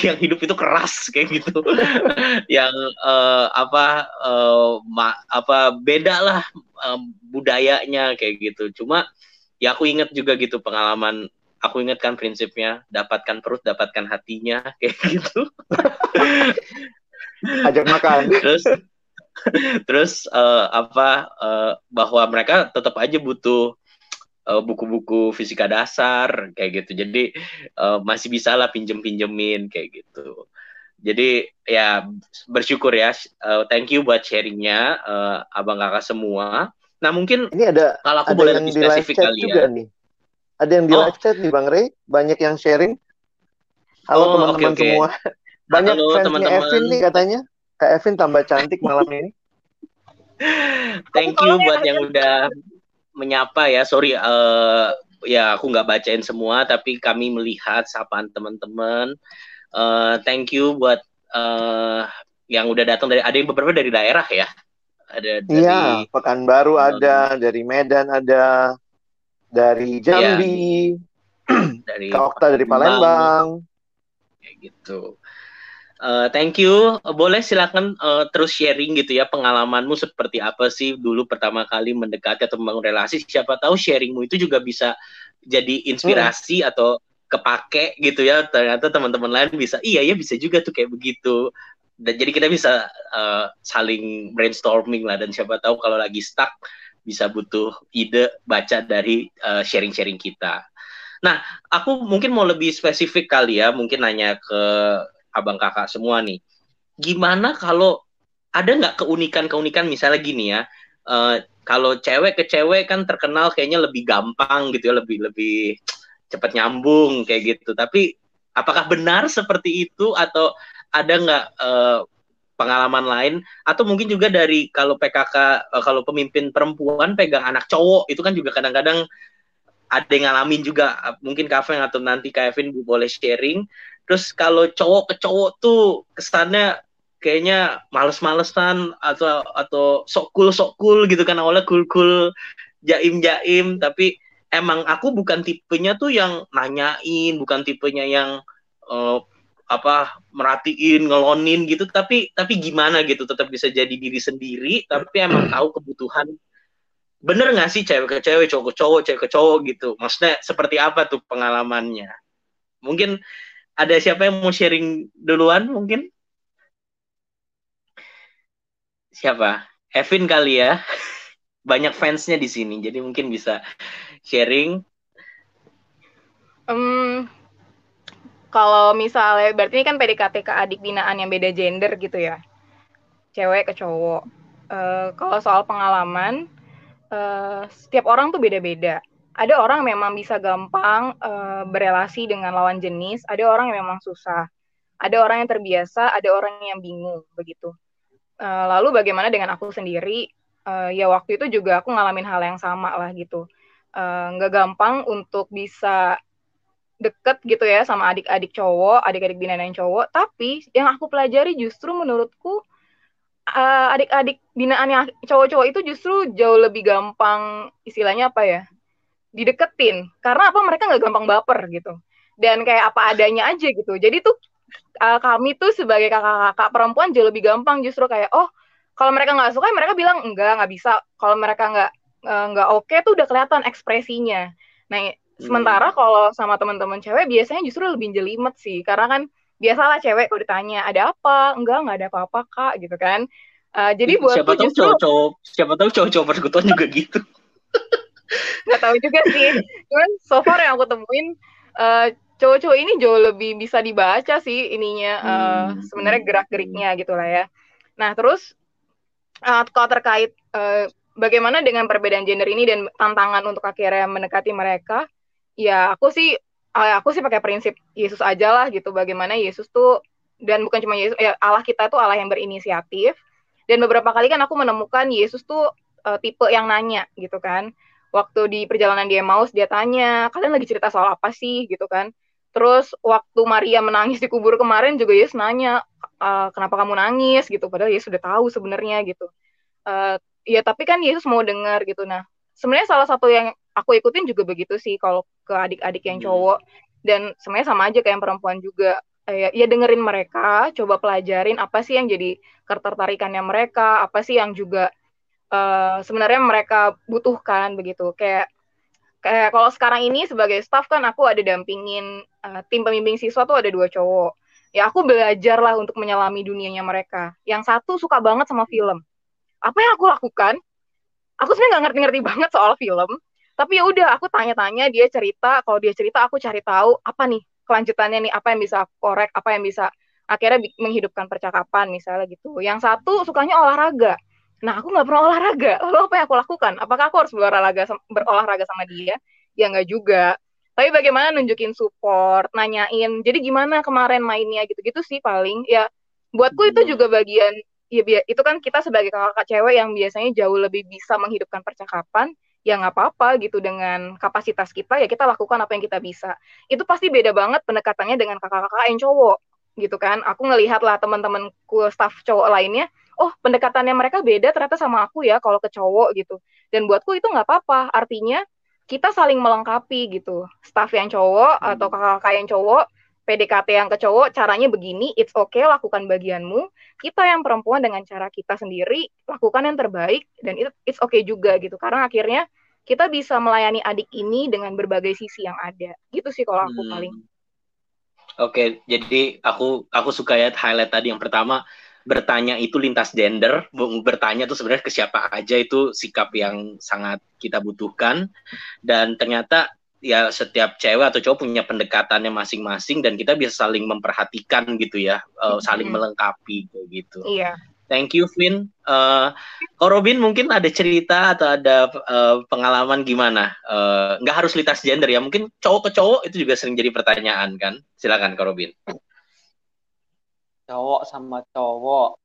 yang hidup itu keras kayak gitu. *laughs* Yang uh, apa uh, ma, apa beda lah uh, budayanya kayak gitu. Cuma ya aku inget juga gitu pengalaman aku ingat kan prinsipnya dapatkan perut dapatkan hatinya kayak gitu ajak makan. *laughs* Terus terus uh, apa uh, bahwa mereka tetap aja butuh uh, buku-buku fisika dasar kayak gitu. Jadi uh, masih bisa lah pinjem pinjemin kayak gitu. Jadi ya bersyukur ya uh, thank you buat sharingnya uh, abang kakak semua. Nah mungkin ini ada kalau aku ada boleh lebih spesifik kali ya. nih. Ada yang di oh. live chat nih bang Ray banyak yang sharing. Halo oh, teman-teman okay, okay. semua banyak Halo, teman-teman. Evin nih katanya. Kak Evin tambah cantik malam ini. *laughs* Thank you buat yang udah menyapa ya. Sorry, uh, ya aku nggak bacain semua, tapi kami melihat sapaan teman-teman. Uh, thank you buat uh, yang udah datang dari ada yang beberapa dari daerah ya. Ada dari Iya, Pekanbaru uh, ada, dari Medan ada, dari Jambi, iya. dari Kak Okta dari Palembang. Kayak gitu. Uh, thank you. Boleh silakan uh, terus sharing gitu ya pengalamanmu seperti apa sih dulu pertama kali mendekati atau membangun relasi. Siapa tahu sharingmu itu juga bisa jadi inspirasi hmm. atau kepake gitu ya. Ternyata teman-teman lain bisa, iya ya bisa juga tuh kayak begitu. Dan jadi kita bisa uh, saling brainstorming lah dan siapa tahu kalau lagi stuck bisa butuh ide baca dari sharing-sharing uh, kita. Nah, aku mungkin mau lebih spesifik kali ya, mungkin nanya ke abang kakak semua nih. Gimana kalau ada nggak keunikan-keunikan? Misalnya gini ya, uh, kalau cewek ke cewek kan terkenal kayaknya lebih gampang gitu ya, lebih lebih cepat nyambung kayak gitu. Tapi apakah benar seperti itu? Atau ada nggak uh, pengalaman lain? Atau mungkin juga dari kalau PKK uh, eh, kalau pemimpin perempuan pegang anak cowok itu kan juga kadang-kadang ada yang ngalamin juga. Mungkin Kevin atau nanti Kevin boleh sharing Terus kalau cowok ke cowok tuh kesannya kayaknya males-malesan atau atau sok cool sok cool gitu kan. Awalnya cool cool jaim-jaim. Tapi emang aku bukan tipenya tuh yang nanyain bukan tipenya yang uh, apa merhatiin ngelonin gitu. Tapi tapi gimana gitu tetap bisa jadi diri sendiri. Tapi emang tahu kebutuhan. Bener nggak sih cewek ke cewek cowok ke cowok cewek ke cowok gitu? Maksudnya seperti apa tuh pengalamannya? Mungkin ada siapa yang mau sharing duluan mungkin? Siapa? Evin kali ya. *laughs* Banyak fansnya di sini jadi mungkin bisa sharing. Um, kalau misalnya berarti ini kan PDKT ke adik binaan yang beda gender gitu ya? Cewek ke cowok. Uh, kalau soal pengalaman uh, setiap orang tuh beda-beda. Ada orang memang bisa gampang uh, berelasi dengan lawan jenis, ada orang yang memang susah. Ada orang yang terbiasa, ada orang yang bingung begitu. Uh, lalu bagaimana dengan aku sendiri? Uh, ya waktu itu juga aku ngalamin hal yang sama lah gitu. Nggak uh, gampang untuk bisa deket gitu ya sama adik-adik cowok, adik-adik binaan cowok. Tapi yang aku pelajari justru menurutku uh, adik-adik binaan yang cowok-cowok itu justru jauh lebih gampang istilahnya apa ya dideketin. Karena apa? Mereka nggak gampang baper gitu. Dan kayak apa adanya aja gitu. Jadi tuh uh, kami tuh sebagai kakak-kakak perempuan jauh lebih gampang justru kayak oh kalau mereka nggak suka mereka bilang enggak nggak bisa. Kalau mereka nggak eh, nggak uh, oke okay, tuh udah kelihatan ekspresinya. Nah hmm. sementara kalau sama teman-teman cewek biasanya justru lebih jelimet sih. Karena kan biasalah cewek kalau ditanya ada apa? Enggak nggak ada apa-apa kak gitu kan. Uh, jadi buat siapa tahu justru... cowok siapa tahu cowok-cowok persekutuan juga gitu nggak tahu juga sih. Cuman so far yang aku temuin uh, cowok-cowok ini jauh lebih bisa dibaca sih ininya uh, hmm. sebenarnya gerak-geriknya gitu lah ya. Nah terus uh, kalau terkait uh, bagaimana dengan perbedaan gender ini dan tantangan untuk akhirnya mendekati mereka ya aku sih aku sih pakai prinsip Yesus aja lah gitu. Bagaimana Yesus tuh dan bukan cuma Yesus ya Allah kita tuh Allah yang berinisiatif. Dan beberapa kali kan aku menemukan Yesus tuh uh, tipe yang nanya gitu kan waktu di perjalanan dia Maus dia tanya kalian lagi cerita soal apa sih? Gitu kan. Terus waktu Maria menangis di kubur kemarin juga Yesus nanya uh, kenapa kamu nangis? Gitu. Padahal Yesus sudah tahu sebenarnya gitu. Uh, ya tapi kan Yesus mau dengar gitu. Nah sebenarnya salah satu yang aku ikutin juga begitu sih kalau ke adik-adik yang hmm. cowok. Dan sebenarnya sama aja kayak yang perempuan juga. Eh, ya dengerin mereka coba pelajarin apa sih yang jadi ketertarikannya mereka apa sih yang juga uh, sebenarnya mereka butuhkan begitu. Kayak kayak kalau sekarang ini sebagai staff kan aku ada dampingin uh, tim pembimbing siswa tuh ada dua cowok. Ya aku belajar lah untuk menyelami dunianya mereka. Yang satu suka banget sama film. Apa yang aku lakukan? Aku sebenarnya nggak ngerti-ngerti *laughs* banget soal film. Tapi ya udah aku tanya-tanya dia cerita. Kalau dia cerita aku cari tahu apa nih kelanjutannya nih apa yang bisa korek apa yang bisa akhirnya menghidupkan percakapan misalnya gitu. Yang satu sukanya olahraga nah aku nggak pernah olahraga. *laughs* Lalu apa yang aku lakukan? Apakah aku harus berolahraga berolahraga sama dia? Ya nggak juga. Tapi bagaimana nunjukin support nanyain jadi gimana kemarin mainnya? Gitu-gitu sih paling. Ya buatku itu hmm. juga bagian ya itu kan kita sebagai kakak cewek yang biasanya jauh lebih bisa menghidupkan percakapan ya nggak apa-apa gitu dengan kapasitas kita ya kita lakukan apa yang kita bisa. Itu pasti beda banget pendekatannya dengan kakak-kakak yang cowok gitu kan. Aku ngelihat lah teman-temanku staff cowok lainnya oh pendekatannya mereka beda ternyata sama aku ya kalau ke cowok gitu dan buatku itu nggak apa-apa artinya kita saling melengkapi gitu staff yang cowok hmm. atau kakak-kakak yang cowok PDKT yang ke cowok caranya begini, it's okay lakukan bagianmu. Kita yang perempuan dengan cara kita sendiri lakukan yang terbaik dan itu it's okay juga gitu. Karena akhirnya kita bisa melayani adik ini dengan berbagai sisi yang ada. Gitu sih kalau aku hmm. paling. Oke, okay, jadi aku aku suka ya highlight tadi yang pertama bertanya itu lintas gender, bertanya tuh sebenarnya ke siapa aja itu sikap yang sangat kita butuhkan dan ternyata ya setiap cewek atau cowok punya pendekatannya masing-masing dan kita bisa saling memperhatikan gitu ya, uh, saling mm -hmm. melengkapi gitu. Iya. Thank you, Vin. Uh, Kok Robin mungkin ada cerita atau ada uh, pengalaman gimana? Uh, nggak harus lintas gender ya, mungkin cowok ke cowok itu juga sering jadi pertanyaan kan? Silakan, Kak Robin. Cowok sama cowok,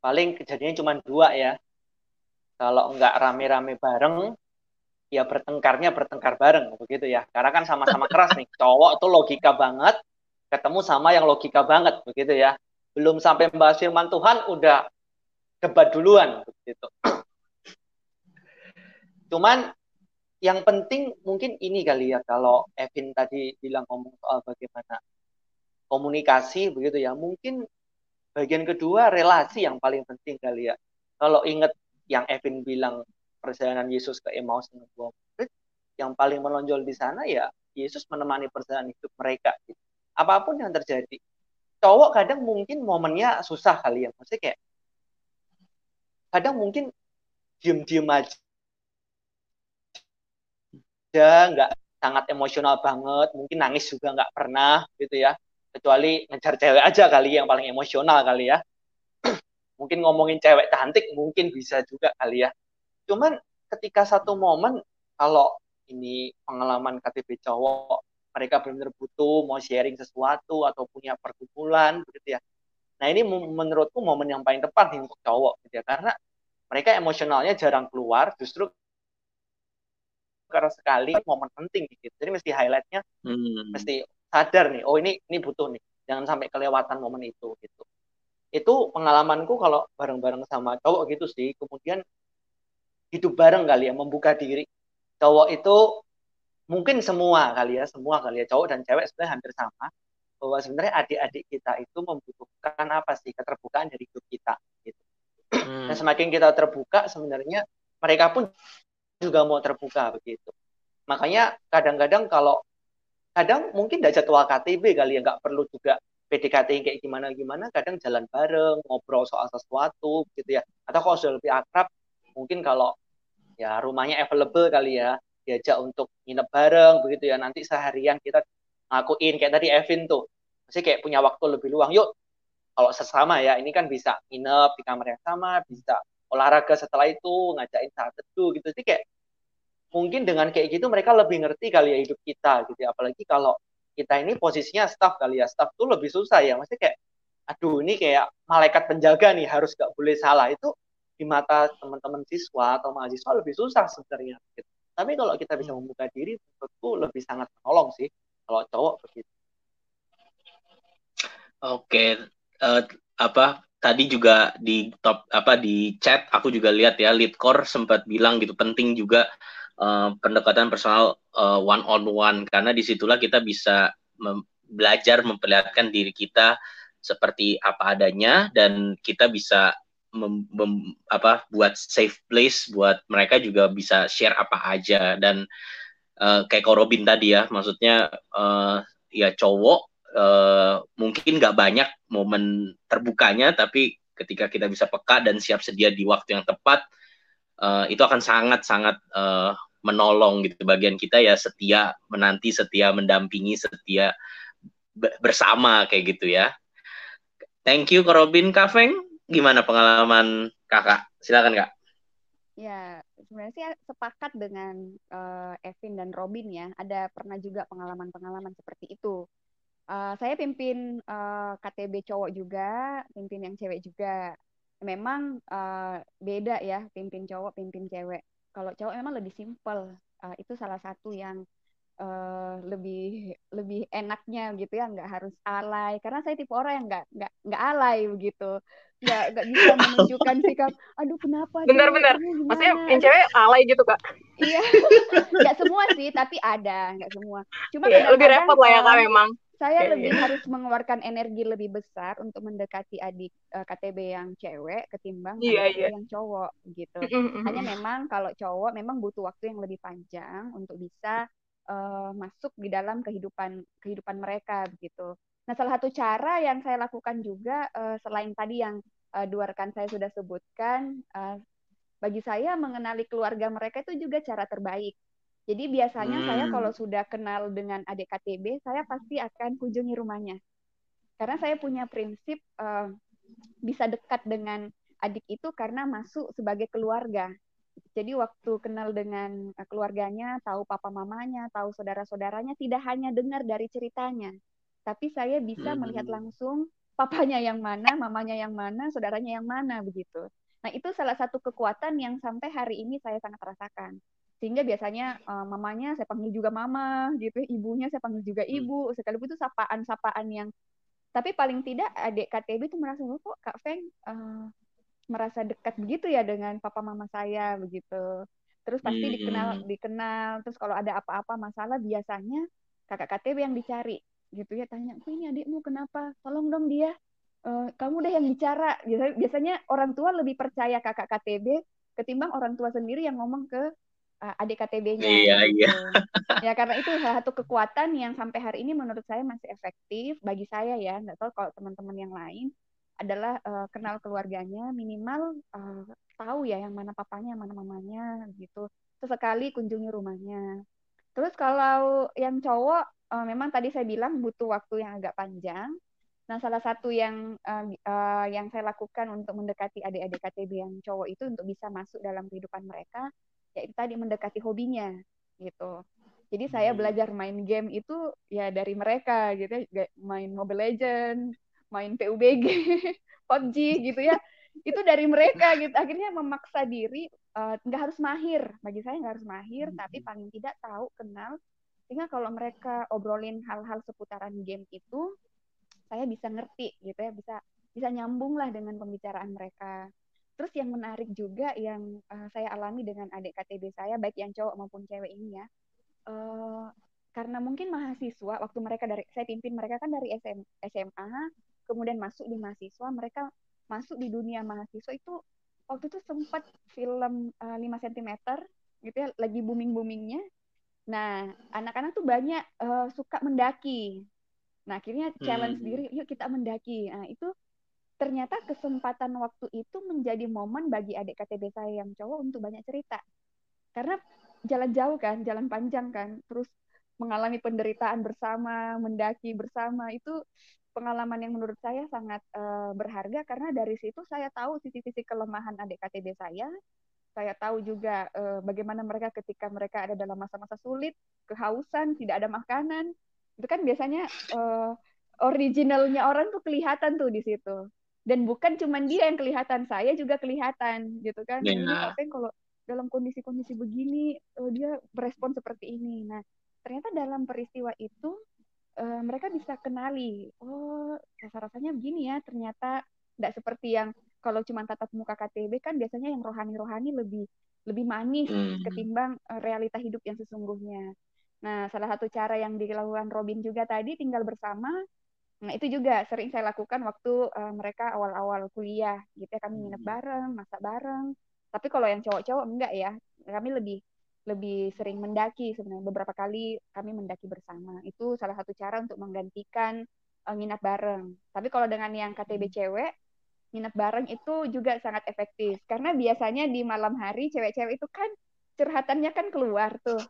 paling kejadiannya cuma dua ya. Kalau nggak rame-rame bareng, ya bertengkarnya bertengkar bareng begitu ya. Karena kan sama-sama *laughs* keras nih. Cowok tuh logika banget ketemu sama yang logika banget begitu ya. Belum sampai membahas firman Tuhan udah debat duluan begitu. Cuman yang penting mungkin ini kali ya kalau Evin tadi bilang ngomong soal bagaimana komunikasi begitu ya. Mungkin bagian kedua relasi yang paling penting kali ya. Kalau ingat yang Evin bilang perjalanan Yesus ke Emmaus dengan dua murid yang paling menonjol di sana ya Yesus menemani perjalanan hidup mereka. Gitu. apa pun yang terjadi cowok kadang mungkin momennya susah kali ya. Maksudnya kayak kadang mungkin diem-diem aja nggak sangat emosional banget mungkin nangis juga nggak pernah gitu ya kecuali ngejar cewek aja kali yang paling emosional kali ya. *clears throat* Mungkin ngomongin cewek cantik mungkin bisa juga kali ya. Cuman ketika satu momen kalau ini pengalaman KTP cowok mereka benar-benar butuh mau sharing sesuatu atau punya perkumpulan begitu ya. Nah ini menurutku momen yang paling tepat nih untuk cowok gitu ya. Karena mereka emosionalnya jarang keluar justru karena sekali momen penting gitu. Jadi mesti highlightnya hmm. mesti sadar nih oh ini ini butuh nih jangan sampai kelewatan momen itu gitu. Itu pengalamanku kalau bareng-bareng sama cowok gitu sih kemudian hidup bareng kali ya membuka diri. Cowok itu mungkin semua kali ya semua kali ya cowok dan cewek sebenarnya hampir sama bahwa sebenarnya adik-adik kita itu membutuhkan apa sih keterbukaan dari hidup kita gitu. Hmm. dan semakin kita terbuka sebenarnya mereka pun juga mau terbuka begitu. Makanya kadang-kadang kalau kadang mungkin tidak jadwal KTB kali ya nggak perlu juga PDKT kayak gimana gimana kadang jalan bareng ngobrol soal sesuatu gitu ya. Atau kalau sudah lebih akrab mungkin kalau ya rumahnya available kali ya diajak untuk nginep bareng begitu ya. Nanti seharian kita ngakuin kayak tadi Evin tuh masih kayak punya waktu lebih luang. Yuk kalau sesama ya ini kan bisa nginep di kamar yang sama bisa olahraga setelah itu ngajakin saat teduh gitu. Sih kayak mungkin dengan kayak gitu mereka lebih ngerti kali ya hidup kita gitu ya. apalagi kalau kita ini posisinya staff kali ya staff tuh lebih susah ya maksudnya kayak aduh ini kayak malaikat penjaga nih harus gak boleh salah itu di mata teman-teman siswa atau mahasiswa lebih susah sebenarnya gitu. tapi kalau kita bisa membuka diri menurutku lebih sangat menolong sih kalau cowok begitu oke uh, apa tadi juga di top apa di chat aku juga lihat ya lead core sempat bilang gitu penting juga uh, pendekatan personal uh, eh, one on one karena di situlah kita bisa mem belajar memperlihatkan diri kita seperti apa adanya dan kita bisa mem, mem, apa buat safe place buat mereka juga bisa share apa aja. Dan uh, kayak Robin tadi ya maksudnya uh, ya cowok uh, mungkin nggak banyak momen terbukanya tapi ketika kita bisa peka dan siap sedia di waktu yang tepat uh, itu akan sangat sangat uh, menolong gitu. Bagian kita ya setia menanti setia mendampingi setia bersama kayak gitu ya. Thank you Robin. Kafeng gimana pengalaman kakak? Silakan kak. Ya sebenarnya sih sepakat dengan uh, Evin dan Robin ya. Ada pernah juga pengalaman-pengalaman seperti itu. Uh, saya pimpin uh, eh, KTB cowok juga pimpin yang cewek juga. Memang uh, beda ya pimpin cowok pimpin cewek kalau cowok memang lebih simpel. Uh, itu salah satu yang uh, lebih lebih enaknya gitu ya nggak harus alay. Karena saya tipe orang yang nggak nggak nggak alay begitu. Nggak nggak bisa *laughs* menunjukkan sikap aduh kenapa benar-benar maksudnya yang cewek alay gitu kak. Iya. *laughs* Nggak semua sih tapi ada nggak semua. Cuma yeah, lebih repot lah ya kak memang saya lebih harus mengeluarkan energi lebih besar untuk mendekati adik uh, eh, KTB yang cewek ketimbang yeah, adik yeah. yang cowok gitu. Hanya memang kalau cowok memang butuh waktu yang lebih panjang untuk bisa uh, masuk di dalam kehidupan kehidupan mereka begitu. Nah, salah satu cara yang saya lakukan juga uh, selain tadi yang uh, dua rekan saya sudah sebutkan, uh, bagi saya mengenali keluarga mereka itu juga cara terbaik jadi biasanya hmm. saya kalau sudah kenal dengan adik KTB, saya pasti akan kunjungi rumahnya. Karena saya punya prinsip uh, bisa dekat dengan adik itu karena masuk sebagai keluarga. Jadi waktu kenal dengan eh, keluarganya, tahu papa mamanya, tahu saudara-saudaranya, tidak hanya dengar dari ceritanya, tapi saya bisa hmm. melihat langsung papanya yang mana, mamanya yang mana, saudaranya yang mana begitu. Nah, itu salah satu kekuatan yang sampai hari ini saya sangat rasakan sehingga biasanya uh, mamanya saya panggil juga mama gitu ibunya saya panggil juga hmm. ibu sekalipun itu sapaan-sapaan yang tapi paling tidak adik KTB itu merasa oh, kok Kak Feng uh, merasa dekat begitu ya dengan papa mama saya begitu. Terus pasti Hmm. dikenal dikenal. Terus kalau ada apa-apa masalah biasanya kakak KTB yang dicari gitu ya. Tanya "Oh, ini adikmu? Kenapa? Tolong dong dia Eh, kamu deh yang bicara. Biasanya, biasanya orang tua lebih percaya kakak KTB ketimbang orang tua sendiri yang ngomong ke uh, adik KTB-nya Iya, gitu. *laughs* ya karena itu salah satu kekuatan yang sampai hari ini menurut saya masih efektif bagi saya ya. Nggak tahu kalau teman-teman yang lain adalah eh, kenal keluarganya minimal eh, tahu ya yang mana papanya yang mana mamanya gitu. Sesekali kunjungi rumahnya. Terus kalau yang cowok eh, memang tadi saya bilang butuh waktu yang agak panjang. Nah salah satu yang eh, eh, yang saya lakukan untuk mendekati adik-adik KTB yang cowok itu untuk bisa masuk dalam kehidupan mereka yaitu tadi mendekati hobinya gitu. Jadi saya Hmm. belajar main game itu ya dari mereka gitu ya. Main Mobile Legend main PUBG *laughs* PUBG gitu ya. Itu dari mereka gitu. Akhirnya memaksa diri eh, nggak harus mahir. Bagi saya nggak harus mahir tapi paling tidak tahu kenal. Sehingga kalau mereka obrolin hal-hal seputaran game itu saya bisa ngerti gitu ya. Bisa bisa nyambung lah dengan pembicaraan mereka terus yang menarik juga yang eh, saya alami dengan adik KTB saya baik yang cowok maupun cewek ini ya eh, karena mungkin mahasiswa waktu mereka dari saya pimpin mereka kan dari SM, SMA kemudian masuk di mahasiswa mereka masuk di dunia mahasiswa itu waktu itu sempat film eh, 5 cm gitu ya lagi booming boomingnya nah anak-anak tuh banyak eh, suka mendaki. Nah akhirnya challenge Hmm. diri yuk kita mendaki. Nah itu ternyata kesempatan waktu itu menjadi momen bagi adik KTB saya yang cowok untuk banyak cerita. Karena jalan jauh kan jalan panjang kan. Terus mengalami penderitaan bersama mendaki bersama. Itu pengalaman yang menurut saya sangat eh, berharga karena dari situ saya tahu sisi-sisi kelemahan adik KTB saya. Saya tahu juga eh, bagaimana mereka ketika mereka ada dalam masa-masa sulit kehausan tidak ada makanan. Itu kan biasanya eh, originalnya orang tuh kelihatan tuh di situ dan bukan cuman dia yang kelihatan saya juga kelihatan gitu kan Iya. ini apa yang kalau dalam kondisi-kondisi begini eh, dia berespon seperti ini nah ternyata dalam peristiwa itu eh, mereka bisa kenali oh rasa-rasanya begini ya ternyata tidak seperti yang kalau cuma tatap muka KTB kan biasanya yang rohani-rohani lebih lebih manis Hmm. ketimbang eh, realita hidup yang sesungguhnya nah salah satu cara yang dilakukan Robin juga tadi tinggal bersama Nah, itu juga sering saya lakukan waktu eh, mereka awal-awal kuliah gitu ya. Kami nginep bareng, masak bareng. Tapi kalau yang cowok-cowok enggak ya. Kami lebih lebih sering mendaki sebenarnya. Beberapa kali kami mendaki bersama. Itu salah satu cara untuk menggantikan eh, nginap bareng. Tapi kalau dengan yang KTB cewek, nginep bareng itu juga sangat efektif. Karena biasanya di malam hari cewek-cewek itu kan curhatannya kan keluar tuh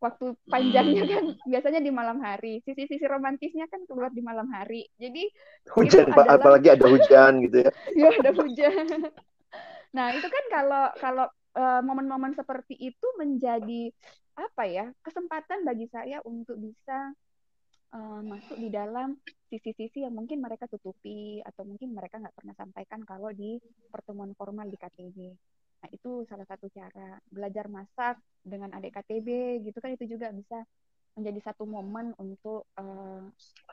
waktu panjangnya Hmm. kan biasanya di malam hari. Sisi-sisi romantisnya kan keluar di malam hari. Jadi Hujan, Itu adalah- apalagi ada hujan gitu ya. *laughs* ya ada hujan. *laughs* Nah, itu kan kalau kalau eh, momen-momen seperti itu menjadi apa ya? kesempatan bagi saya untuk bisa eh, masuk di dalam sisi-sisi yang mungkin mereka tutupi atau mungkin mereka nggak pernah sampaikan kalau di pertemuan formal di KTB. Nah, itu salah satu cara belajar masak dengan adik KTB gitu kan itu juga bisa menjadi satu momen untuk eh,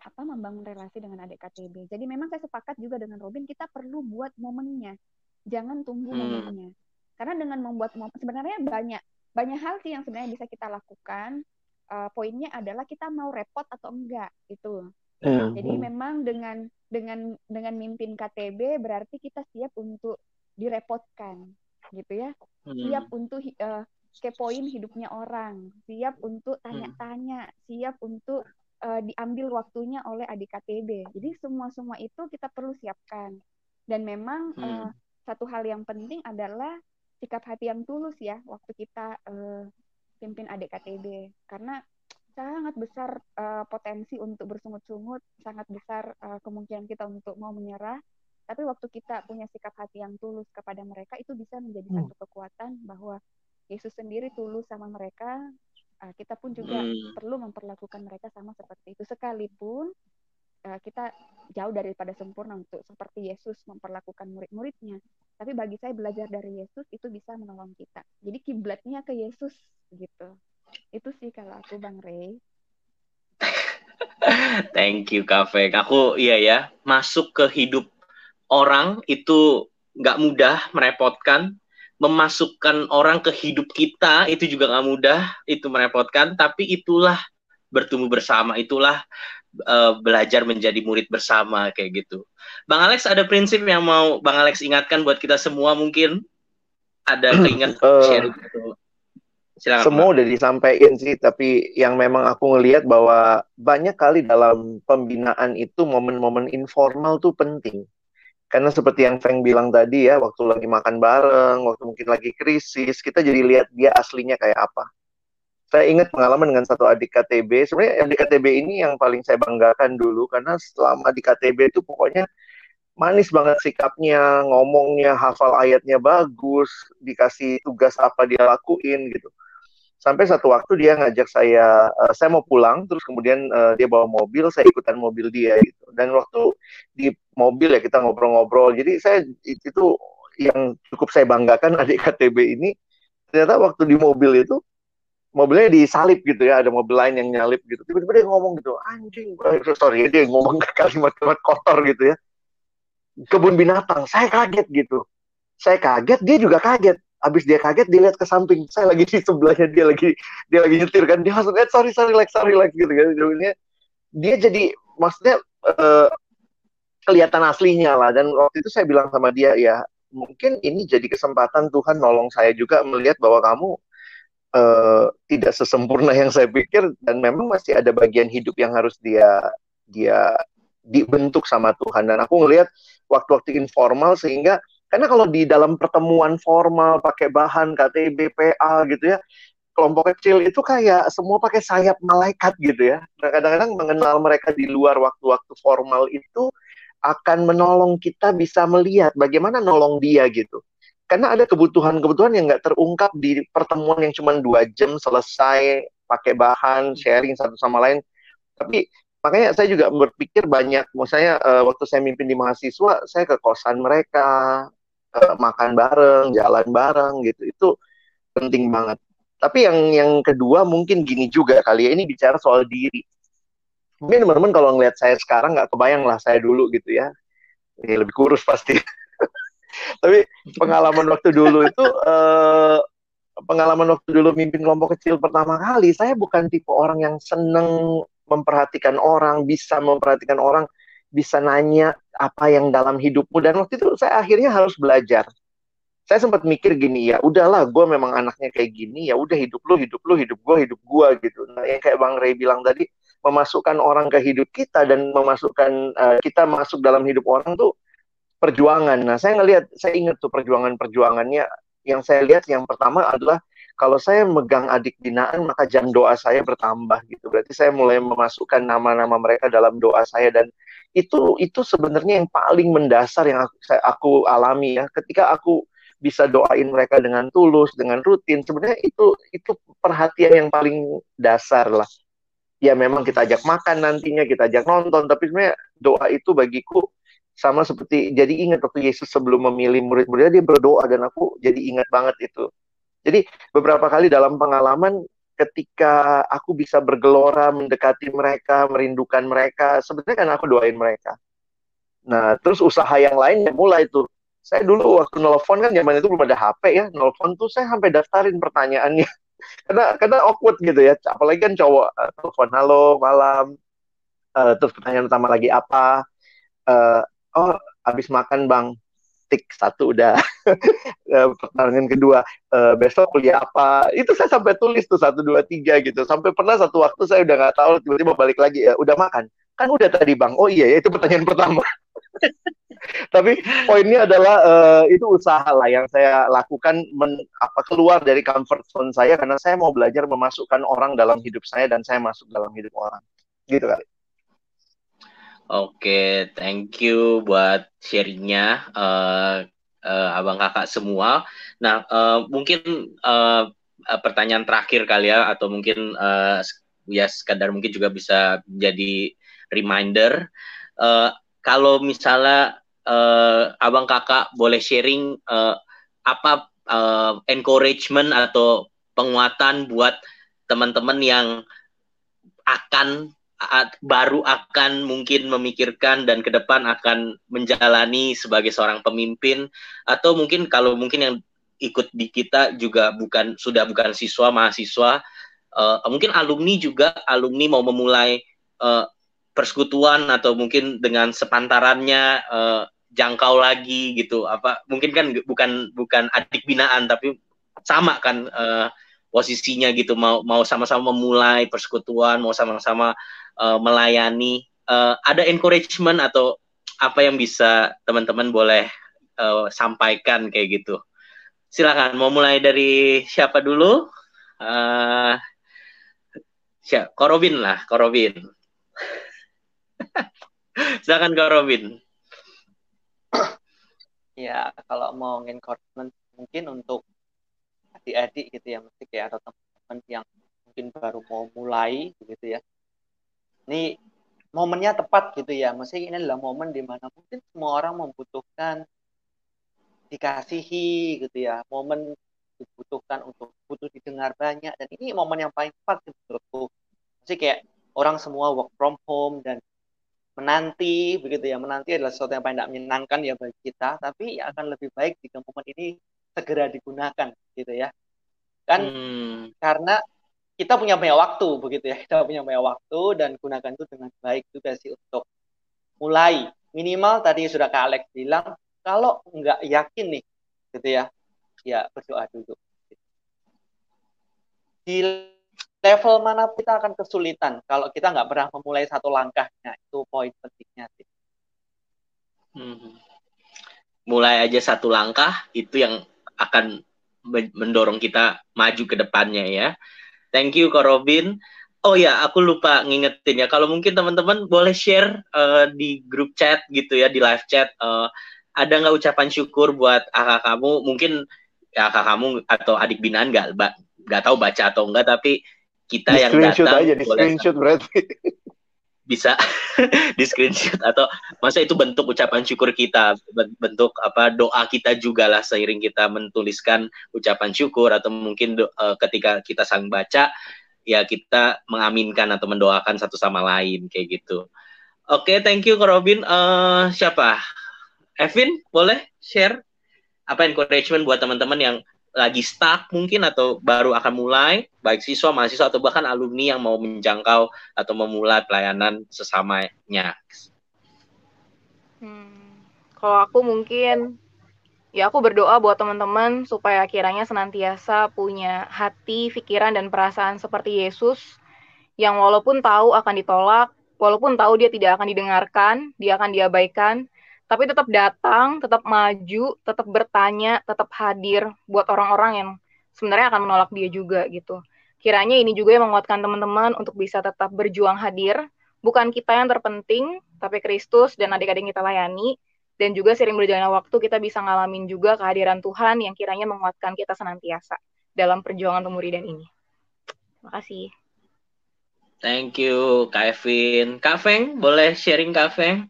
apa membangun relasi dengan adik KTB. Jadi memang saya sepakat juga dengan Robin kita perlu buat momennya. Jangan tunggu Hmm. momennya. Karena dengan membuat momen sebenarnya banyak banyak hal sih yang sebenarnya bisa kita lakukan. Eh, poinnya adalah kita mau repot atau enggak itu. Hmm. Jadi memang dengan dengan dengan mimpin KTB berarti kita siap untuk direpotkan gitu ya Hmm. siap untuk eh, kepoin hidupnya orang, siap untuk tanya-tanya, siap untuk eh, diambil waktunya oleh adik KTB. Jadi semua semua itu kita perlu siapkan. Dan memang Hmm. eh, satu hal yang penting adalah sikap hati yang tulus ya waktu kita eh, pimpin adik KTB karena sangat besar eh, potensi untuk bersungut-sungut, sangat besar eh, kemungkinan kita untuk mau menyerah. Tapi waktu kita punya sikap hati yang tulus kepada mereka itu bisa menjadi Hmm. satu kekuatan bahwa Yesus sendiri tulus sama mereka. eh, kita pun juga Hmm. perlu memperlakukan mereka sama seperti itu sekalipun eh, kita jauh daripada sempurna untuk seperti Yesus memperlakukan murid-muridnya. Tapi bagi saya belajar dari Yesus itu bisa menolong kita. Jadi kiblatnya ke Yesus gitu. Itu sih kalau aku Bang Ray. *laughs* Thank you Kak Feng. Aku iya ya, masuk ke hidup orang itu nggak mudah, merepotkan. memasukkan orang ke hidup kita itu juga nggak mudah, itu merepotkan, tapi itulah bertumbuh bersama, itulah uh, belajar menjadi murid bersama kayak gitu. Bang Alex ada prinsip yang mau Bang Alex ingatkan buat kita semua mungkin ada *clears throat* keinget uh, share gitu. Silakan, semua Bang. udah disampaikan sih, tapi yang memang aku ngelihat bahwa banyak kali dalam pembinaan itu momen-momen informal tuh penting karena seperti yang Feng bilang tadi ya, waktu lagi makan bareng, waktu mungkin lagi krisis, kita jadi lihat dia aslinya kayak apa. Saya ingat pengalaman dengan satu adik KTB. Sebenarnya adik KTB ini yang paling saya banggakan dulu karena selama di KTB itu pokoknya manis banget sikapnya, ngomongnya, hafal ayatnya bagus, dikasih tugas apa dia lakuin gitu sampai satu waktu dia ngajak saya uh, saya mau pulang terus kemudian uh, dia bawa mobil saya ikutan mobil dia gitu dan waktu di mobil ya kita ngobrol-ngobrol. Jadi saya itu yang cukup saya banggakan *laughs* adik KTB ini ternyata waktu di mobil itu mobilnya disalip gitu ya ada mobil lain yang nyalip gitu. Tiba-tiba dia ngomong gitu anjing *laughs* sorry dia ngomong kalimat-kalimat kotor gitu ya. Kebun binatang saya kaget gitu. Saya kaget dia juga kaget. Abis dia kaget dia lihat ke samping. Saya lagi di sebelahnya dia lagi dia lagi nyetir kan. Dia langsung eh sorry sorry like sorry like gitu kan. Dia, dia jadi maksudnya uh, kelihatan aslinya lah dan waktu itu saya bilang sama dia ya mungkin ini jadi kesempatan Tuhan nolong saya juga melihat bahwa kamu uh, tidak sesempurna yang saya pikir dan memang masih ada bagian hidup yang harus dia dia dibentuk sama Tuhan dan aku ngelihat waktu-waktu informal sehingga karena kalau di dalam pertemuan formal pakai bahan KTB, PA gitu ya, kelompok kecil itu kayak semua pakai sayap malaikat gitu ya. Nah, kadang-kadang mengenal mereka di luar waktu-waktu formal itu akan menolong kita bisa melihat bagaimana nolong dia gitu. Karena ada kebutuhan-kebutuhan yang nggak terungkap di pertemuan yang cuma dua jam selesai pakai bahan sharing satu sama lain. Tapi makanya saya juga berpikir banyak, misalnya uh, waktu saya mimpin di mahasiswa, saya ke kosan mereka, uh, makan bareng, jalan bareng gitu. Itu penting banget. Tapi yang yang kedua mungkin gini juga kali ya ini bicara soal diri. Mungkin teman-teman kalau ngelihat saya sekarang nggak kebayang lah saya dulu gitu ya. Ini lebih kurus pasti. *laughs* Tapi pengalaman waktu dulu itu uh, pengalaman waktu dulu mimpin kelompok kecil pertama kali, saya bukan tipe orang yang seneng memperhatikan orang, bisa memperhatikan orang, bisa nanya apa yang dalam hidupmu dan waktu itu saya akhirnya harus belajar saya sempat mikir gini ya udahlah gue memang anaknya kayak gini ya udah hidup lu hidup lu hidup gue hidup gue gitu nah yang kayak bang Ray bilang tadi memasukkan orang ke hidup kita dan memasukkan uh, kita masuk dalam hidup orang tuh perjuangan. Nah saya ngelihat saya ingat tuh perjuangan perjuangannya yang saya lihat yang pertama adalah kalau saya megang adik binaan maka jam doa saya bertambah gitu. Berarti saya mulai memasukkan nama-nama mereka dalam doa saya dan itu itu sebenarnya yang paling mendasar yang aku, saya, aku alami ya. Ketika aku bisa doain mereka dengan tulus dengan rutin sebenarnya itu itu perhatian yang paling dasar lah ya memang kita ajak makan nantinya kita ajak nonton tapi sebenarnya doa itu bagiku sama seperti jadi ingat waktu Yesus sebelum memilih murid-muridnya dia berdoa dan aku jadi ingat banget itu jadi beberapa kali dalam pengalaman ketika aku bisa bergelora mendekati mereka, merindukan mereka, sebenarnya kan aku doain mereka. Nah, terus usaha yang lain yang mulai tuh. Saya dulu waktu nelfon kan zaman itu belum ada HP ya, nelfon tuh saya sampai daftarin pertanyaannya. *laughs* karena karena awkward gitu ya, apalagi kan cowok uh, telepon halo malam, uh, terus pertanyaan utama lagi apa? Uh, oh, habis makan bang, tik satu udah. *laughs* Eh, pertanyaan kedua e, besok kuliah apa? Itu saya sampai tulis tuh satu dua tiga gitu. Sampai pernah satu waktu saya udah nggak tahu tiba-tiba balik lagi ya udah makan? Kan udah tadi bang. Oh iya ya itu pertanyaan pertama *laughs* tapi poinnya adalah uh, itu usaha lah yang saya lakukan men, apa keluar dari comfort zone saya karena saya mau belajar memasukkan orang dalam hidup saya dan saya masuk dalam hidup orang gitu kali Oke, thank you buat sharingnya uh, uh, abang kakak semua. Nah, uh, mungkin uh, pertanyaan terakhir kali ya, atau mungkin uh, ya sekadar mungkin juga bisa jadi reminder. Uh, kalau misalnya uh, abang kakak boleh sharing uh, apa uh, encouragement atau penguatan buat teman-teman yang akan baru akan mungkin memikirkan dan ke depan akan menjalani sebagai seorang pemimpin. Atau mungkin kalau mungkin yang ikut di kita juga bukan sudah bukan siswa mahasiswa uh, mungkin alumni juga alumni mau memulai uh, persekutuan atau mungkin dengan sepantarannya uh, jangkau lagi gitu. Apa mungkin kan bukan bukan adik binaan tapi sama kan uh, posisinya gitu. Mau mau sama-sama memulai persekutuan mau sama-sama uh, melayani. Uh, ada encouragement atau apa yang bisa teman-teman boleh uh, sampaikan kayak gitu? Silakan mau mulai dari siapa dulu? Uh, siapa Korobin lah Korobin *laughs* silakan Korobin ya kalau mau encouragement mungkin untuk adik-adik gitu ya mesti kayak atau teman-teman yang mungkin baru mau mulai gitu ya. Ini momennya tepat gitu ya mesti ini adalah momen di mana mungkin semua orang membutuhkan dikasihi gitu ya. Momen dibutuhkan untuk butuh didengar banyak dan ini momen yang paling tepat menurutku. Mesti kayak orang semua work from home dan menanti begitu ya. Menanti adalah sesuatu yang paling tidak menyenangkan ya bagi kita tapi akan lebih baik jika momen ini segera digunakan gitu ya. Kan hmm. karena kita punya banyak waktu begitu ya. Kita punya banyak waktu dan gunakan itu dengan baik juga sih untuk mulai. Minimal tadi sudah kak Alex bilang kalau nggak yakin nih gitu ya. Ya berdoa dulu. Di level mana kita akan kesulitan kalau kita nggak pernah memulai satu langkahnya itu poin pentingnya sih hmm. mulai aja satu langkah itu yang akan mendorong kita maju ke depannya ya. Thank you Ko Robin. Oh ya, aku lupa ngingetin ya. Kalau mungkin teman-teman boleh share uh, di grup chat gitu ya, di live chat. Uh, ada nggak ucapan syukur buat kakak kamu? Mungkin ya kakak kamu atau adik binaan nggak nggak tahu baca atau enggak, tapi kita di yang datang aja, di screenshot berarti. *laughs* Bisa *laughs* di screenshot. Atau masa itu bentuk ucapan syukur kita bentuk apa doa kita juga lah seiring kita menuliskan ucapan syukur atau mungkin do, uh, ketika kita sang baca ya kita mengaminkan atau mendoakan satu sama lain kayak gitu. Oke okay, thank you Robin. Uh, siapa? Evin boleh share? Apa encouragement buat teman-teman yang lagi stuck mungkin atau baru akan mulai, baik siswa, mahasiswa atau bahkan alumni yang mau menjangkau atau memulai pelayanan sesamanya. Hmm, kalau aku mungkin ya aku berdoa buat teman-teman supaya kiranya senantiasa punya hati, pikiran dan perasaan seperti Yesus yang walaupun tahu akan ditolak, walaupun tahu dia tidak akan didengarkan, dia akan diabaikan, tapi tetap datang, tetap maju, tetap bertanya, tetap hadir buat orang-orang yang sebenarnya akan menolak dia juga gitu. Kiranya ini juga yang menguatkan teman-teman untuk bisa tetap berjuang hadir, bukan kita yang terpenting, tapi Kristus dan adik-adik kita layani, dan juga sering berjalannya waktu kita bisa ngalamin juga kehadiran Tuhan yang kiranya menguatkan kita senantiasa dalam perjuangan pemuridan ini. Terima kasih. Thank you, Kak Evin. Kak Feng, boleh sharing Kak Feng?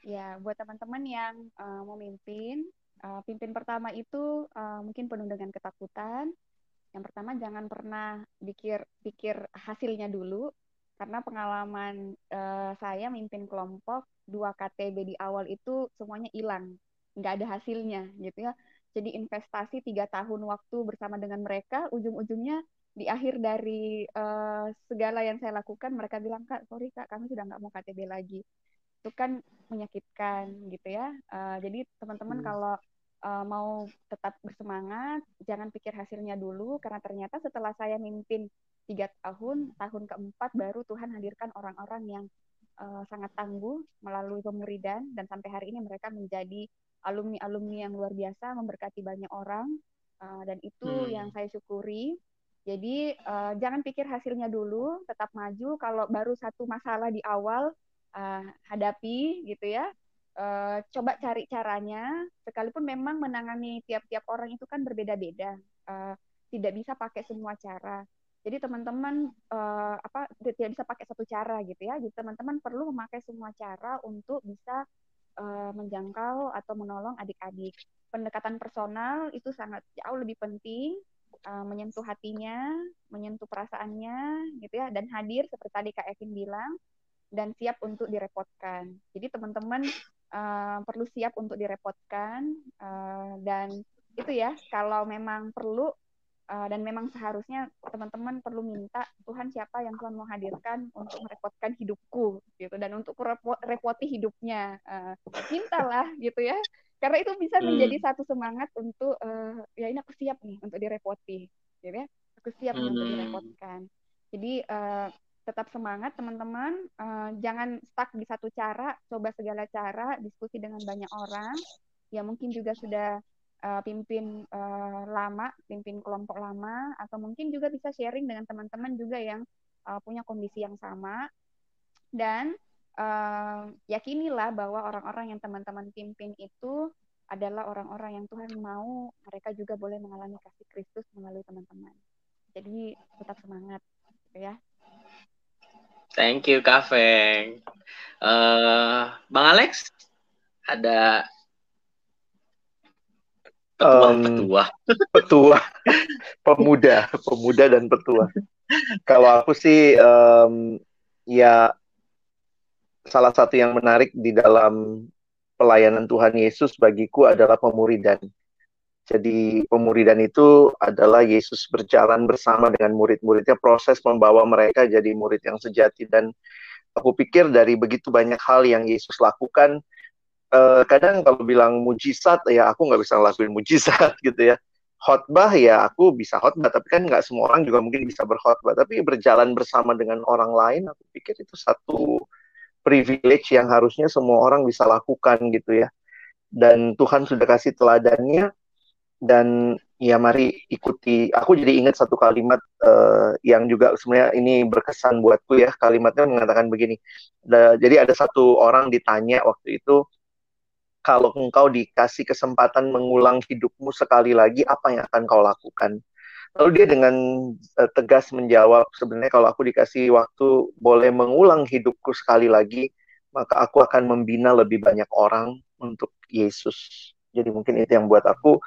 Ya, buat teman-teman yang uh, mau mimpin, uh, pimpin pertama itu uh, mungkin penuh dengan ketakutan. Yang pertama jangan pernah pikir pikir hasilnya dulu, karena pengalaman uh, saya mimpin kelompok dua KTB di awal itu semuanya hilang, nggak ada hasilnya gitu ya. Jadi investasi tiga tahun waktu bersama dengan mereka, ujung-ujungnya di akhir dari uh, segala yang saya lakukan, mereka bilang kak, sorry kak, kami sudah nggak mau KTB lagi itu kan menyakitkan gitu ya. Uh, jadi teman-teman hmm. kalau uh, mau tetap bersemangat, jangan pikir hasilnya dulu karena ternyata setelah saya mimpin tiga tahun, tahun keempat baru Tuhan hadirkan orang-orang yang uh, sangat tangguh melalui pemuridan dan sampai hari ini mereka menjadi alumni-alumni yang luar biasa memberkati banyak orang uh, dan itu hmm. yang saya syukuri. Jadi uh, jangan pikir hasilnya dulu, tetap maju. Kalau baru satu masalah di awal, uh, hadapi gitu ya. Uh, coba cari caranya, sekalipun memang menangani tiap-tiap orang itu kan berbeda-beda, uh, tidak bisa pakai semua cara. Jadi teman-teman uh, apa tidak bisa pakai satu cara gitu ya. Jadi teman-teman perlu memakai semua cara untuk bisa uh, menjangkau atau menolong adik-adik. Pendekatan personal itu sangat jauh lebih penting, uh, menyentuh hatinya, menyentuh perasaannya gitu ya, dan hadir seperti tadi Kak Evin bilang dan siap untuk direpotkan. Jadi teman-teman uh, perlu siap untuk direpotkan uh, dan itu ya kalau memang perlu uh, dan memang seharusnya teman-teman perlu minta Tuhan siapa yang Tuhan mau hadirkan untuk merepotkan hidupku gitu dan untuk repoti hidupnya uh, mintalah gitu ya karena itu bisa hmm. menjadi satu semangat untuk uh, ya ini aku siap nih untuk direpoti gitu ya aku siap hmm. untuk direpotkan jadi uh, tetap semangat teman-teman. Uh, jangan stuck di satu cara coba segala cara diskusi dengan banyak orang. Ya mungkin juga sudah uh, pimpin uh, lama pimpin kelompok lama atau mungkin juga bisa sharing dengan teman-teman juga yang uh, punya kondisi yang sama. Dan uh, yakinilah bahwa orang-orang yang teman-teman pimpin itu adalah orang-orang yang Tuhan mau. Mereka juga boleh mengalami kasih Kristus melalui teman-teman. Jadi tetap semangat gitu ya Thank you, Kak Feng. Uh, Bang Alex, ada petua, um, petua, petua, pemuda, pemuda dan petua. Kalau aku sih, um, ya salah satu yang menarik di dalam pelayanan Tuhan Yesus bagiku adalah pemuridan. Jadi pemuridan itu adalah Yesus berjalan bersama dengan murid-muridnya, proses membawa mereka jadi murid yang sejati. Dan aku pikir dari begitu banyak hal yang Yesus lakukan, eh, kadang kalau bilang mujizat, ya aku nggak bisa ngelakuin mujizat *laughs* gitu ya. Khotbah ya aku bisa khotbah, tapi kan nggak semua orang juga mungkin bisa berkhotbah. Tapi berjalan bersama dengan orang lain, aku pikir itu satu privilege yang harusnya semua orang bisa lakukan gitu ya. Dan Tuhan sudah kasih teladannya, dan ya mari ikuti. Aku jadi ingat satu kalimat uh, yang juga sebenarnya ini berkesan buatku ya. Kalimatnya mengatakan begini. Da, jadi ada satu orang ditanya waktu itu kalau engkau dikasih kesempatan mengulang hidupmu sekali lagi apa yang akan kau lakukan? Lalu dia dengan uh, tegas menjawab sebenarnya kalau aku dikasih waktu boleh mengulang hidupku sekali lagi maka aku akan membina lebih banyak orang untuk Yesus. Jadi mungkin itu yang buat aku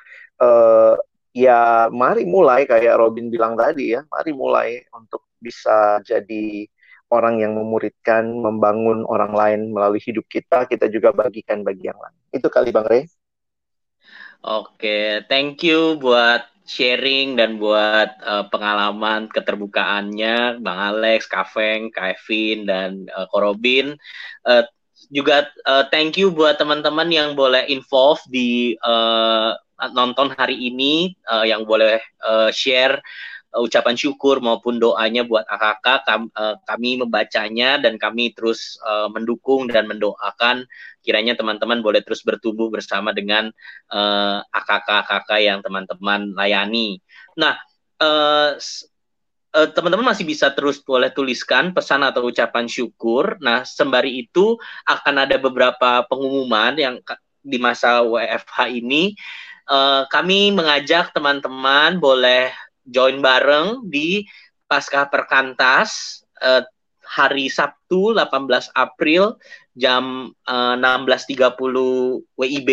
uh, ya mari mulai kayak Robin bilang tadi ya, mari mulai untuk bisa jadi orang yang memuridkan, membangun orang lain melalui hidup kita, kita juga bagikan bagi yang lain. Itu kali Bang Rey. Oke, thank you buat sharing dan buat uh, pengalaman keterbukaannya Bang Alex, Kaveng, Kevin dan uh, Korobin. Uh, juga uh, thank you buat teman-teman yang boleh involve di uh, nonton hari ini uh, yang boleh uh, share uh, ucapan syukur maupun doanya buat AKK kami, uh, kami membacanya dan kami terus uh, mendukung dan mendoakan kiranya teman-teman boleh terus bertumbuh bersama dengan uh, AKK-AKK yang teman-teman layani. Nah, uh, teman-teman masih bisa terus boleh tuliskan pesan atau ucapan syukur. Nah, sembari itu akan ada beberapa pengumuman yang di masa WFH ini uh, kami mengajak teman-teman boleh join bareng di Pasca Perkantas uh, hari Sabtu 18 April jam uh, 16.30 WIB.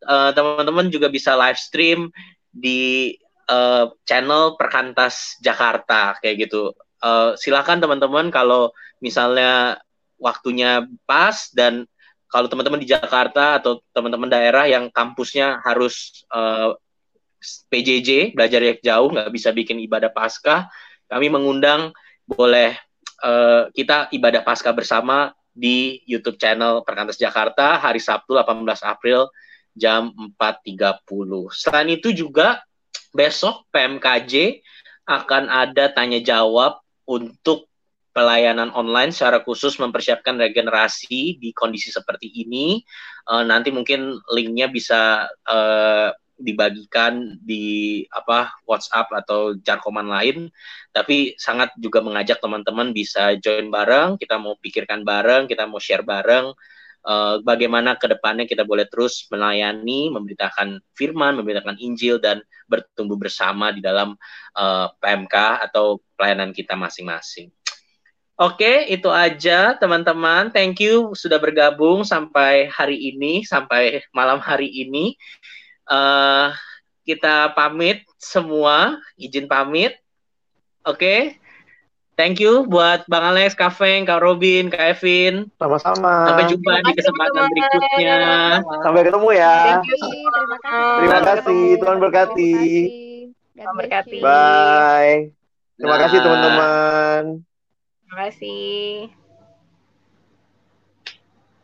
Uh, teman-teman juga bisa live stream di uh, channel Perkantas Jakarta kayak gitu. Uh, silakan teman-teman kalau misalnya waktunya pas dan kalau teman-teman di Jakarta atau teman-teman daerah yang kampusnya harus uh, eh, PJJ belajar jarak jauh nggak bisa bikin ibadah pasca, kami mengundang boleh uh, kita ibadah pasca bersama di YouTube channel Perkantas Jakarta hari Sabtu 18 April jam 4.30. Selain itu juga besok PMKJ akan ada tanya jawab untuk pelayanan online secara khusus mempersiapkan regenerasi di kondisi seperti ini. Uh, nanti mungkin linknya bisa uh, dibagikan di apa WhatsApp atau jarkoman lain. Tapi sangat juga mengajak teman-teman bisa join bareng. Kita mau pikirkan bareng, kita mau share bareng. Uh, bagaimana ke depannya kita boleh terus melayani, memberitakan firman, memberitakan Injil dan bertumbuh bersama di dalam uh, PMK atau pelayanan kita masing-masing. Oke, itu aja teman-teman. Thank you sudah bergabung sampai hari ini, sampai malam hari ini. Uh, kita pamit semua, izin pamit. Oke. Thank you buat Bang Alex, Kak Feng, Kak Robin, Kak Evin. Sama-sama. Sampai jumpa di kesempatan berikutnya. Sampai ketemu ya. Thank you, terima kasih. Terima kasih. Tuhan berkati. Tuhan berkati. Bye. Terima kasih Nah. teman-teman. Terima kasih.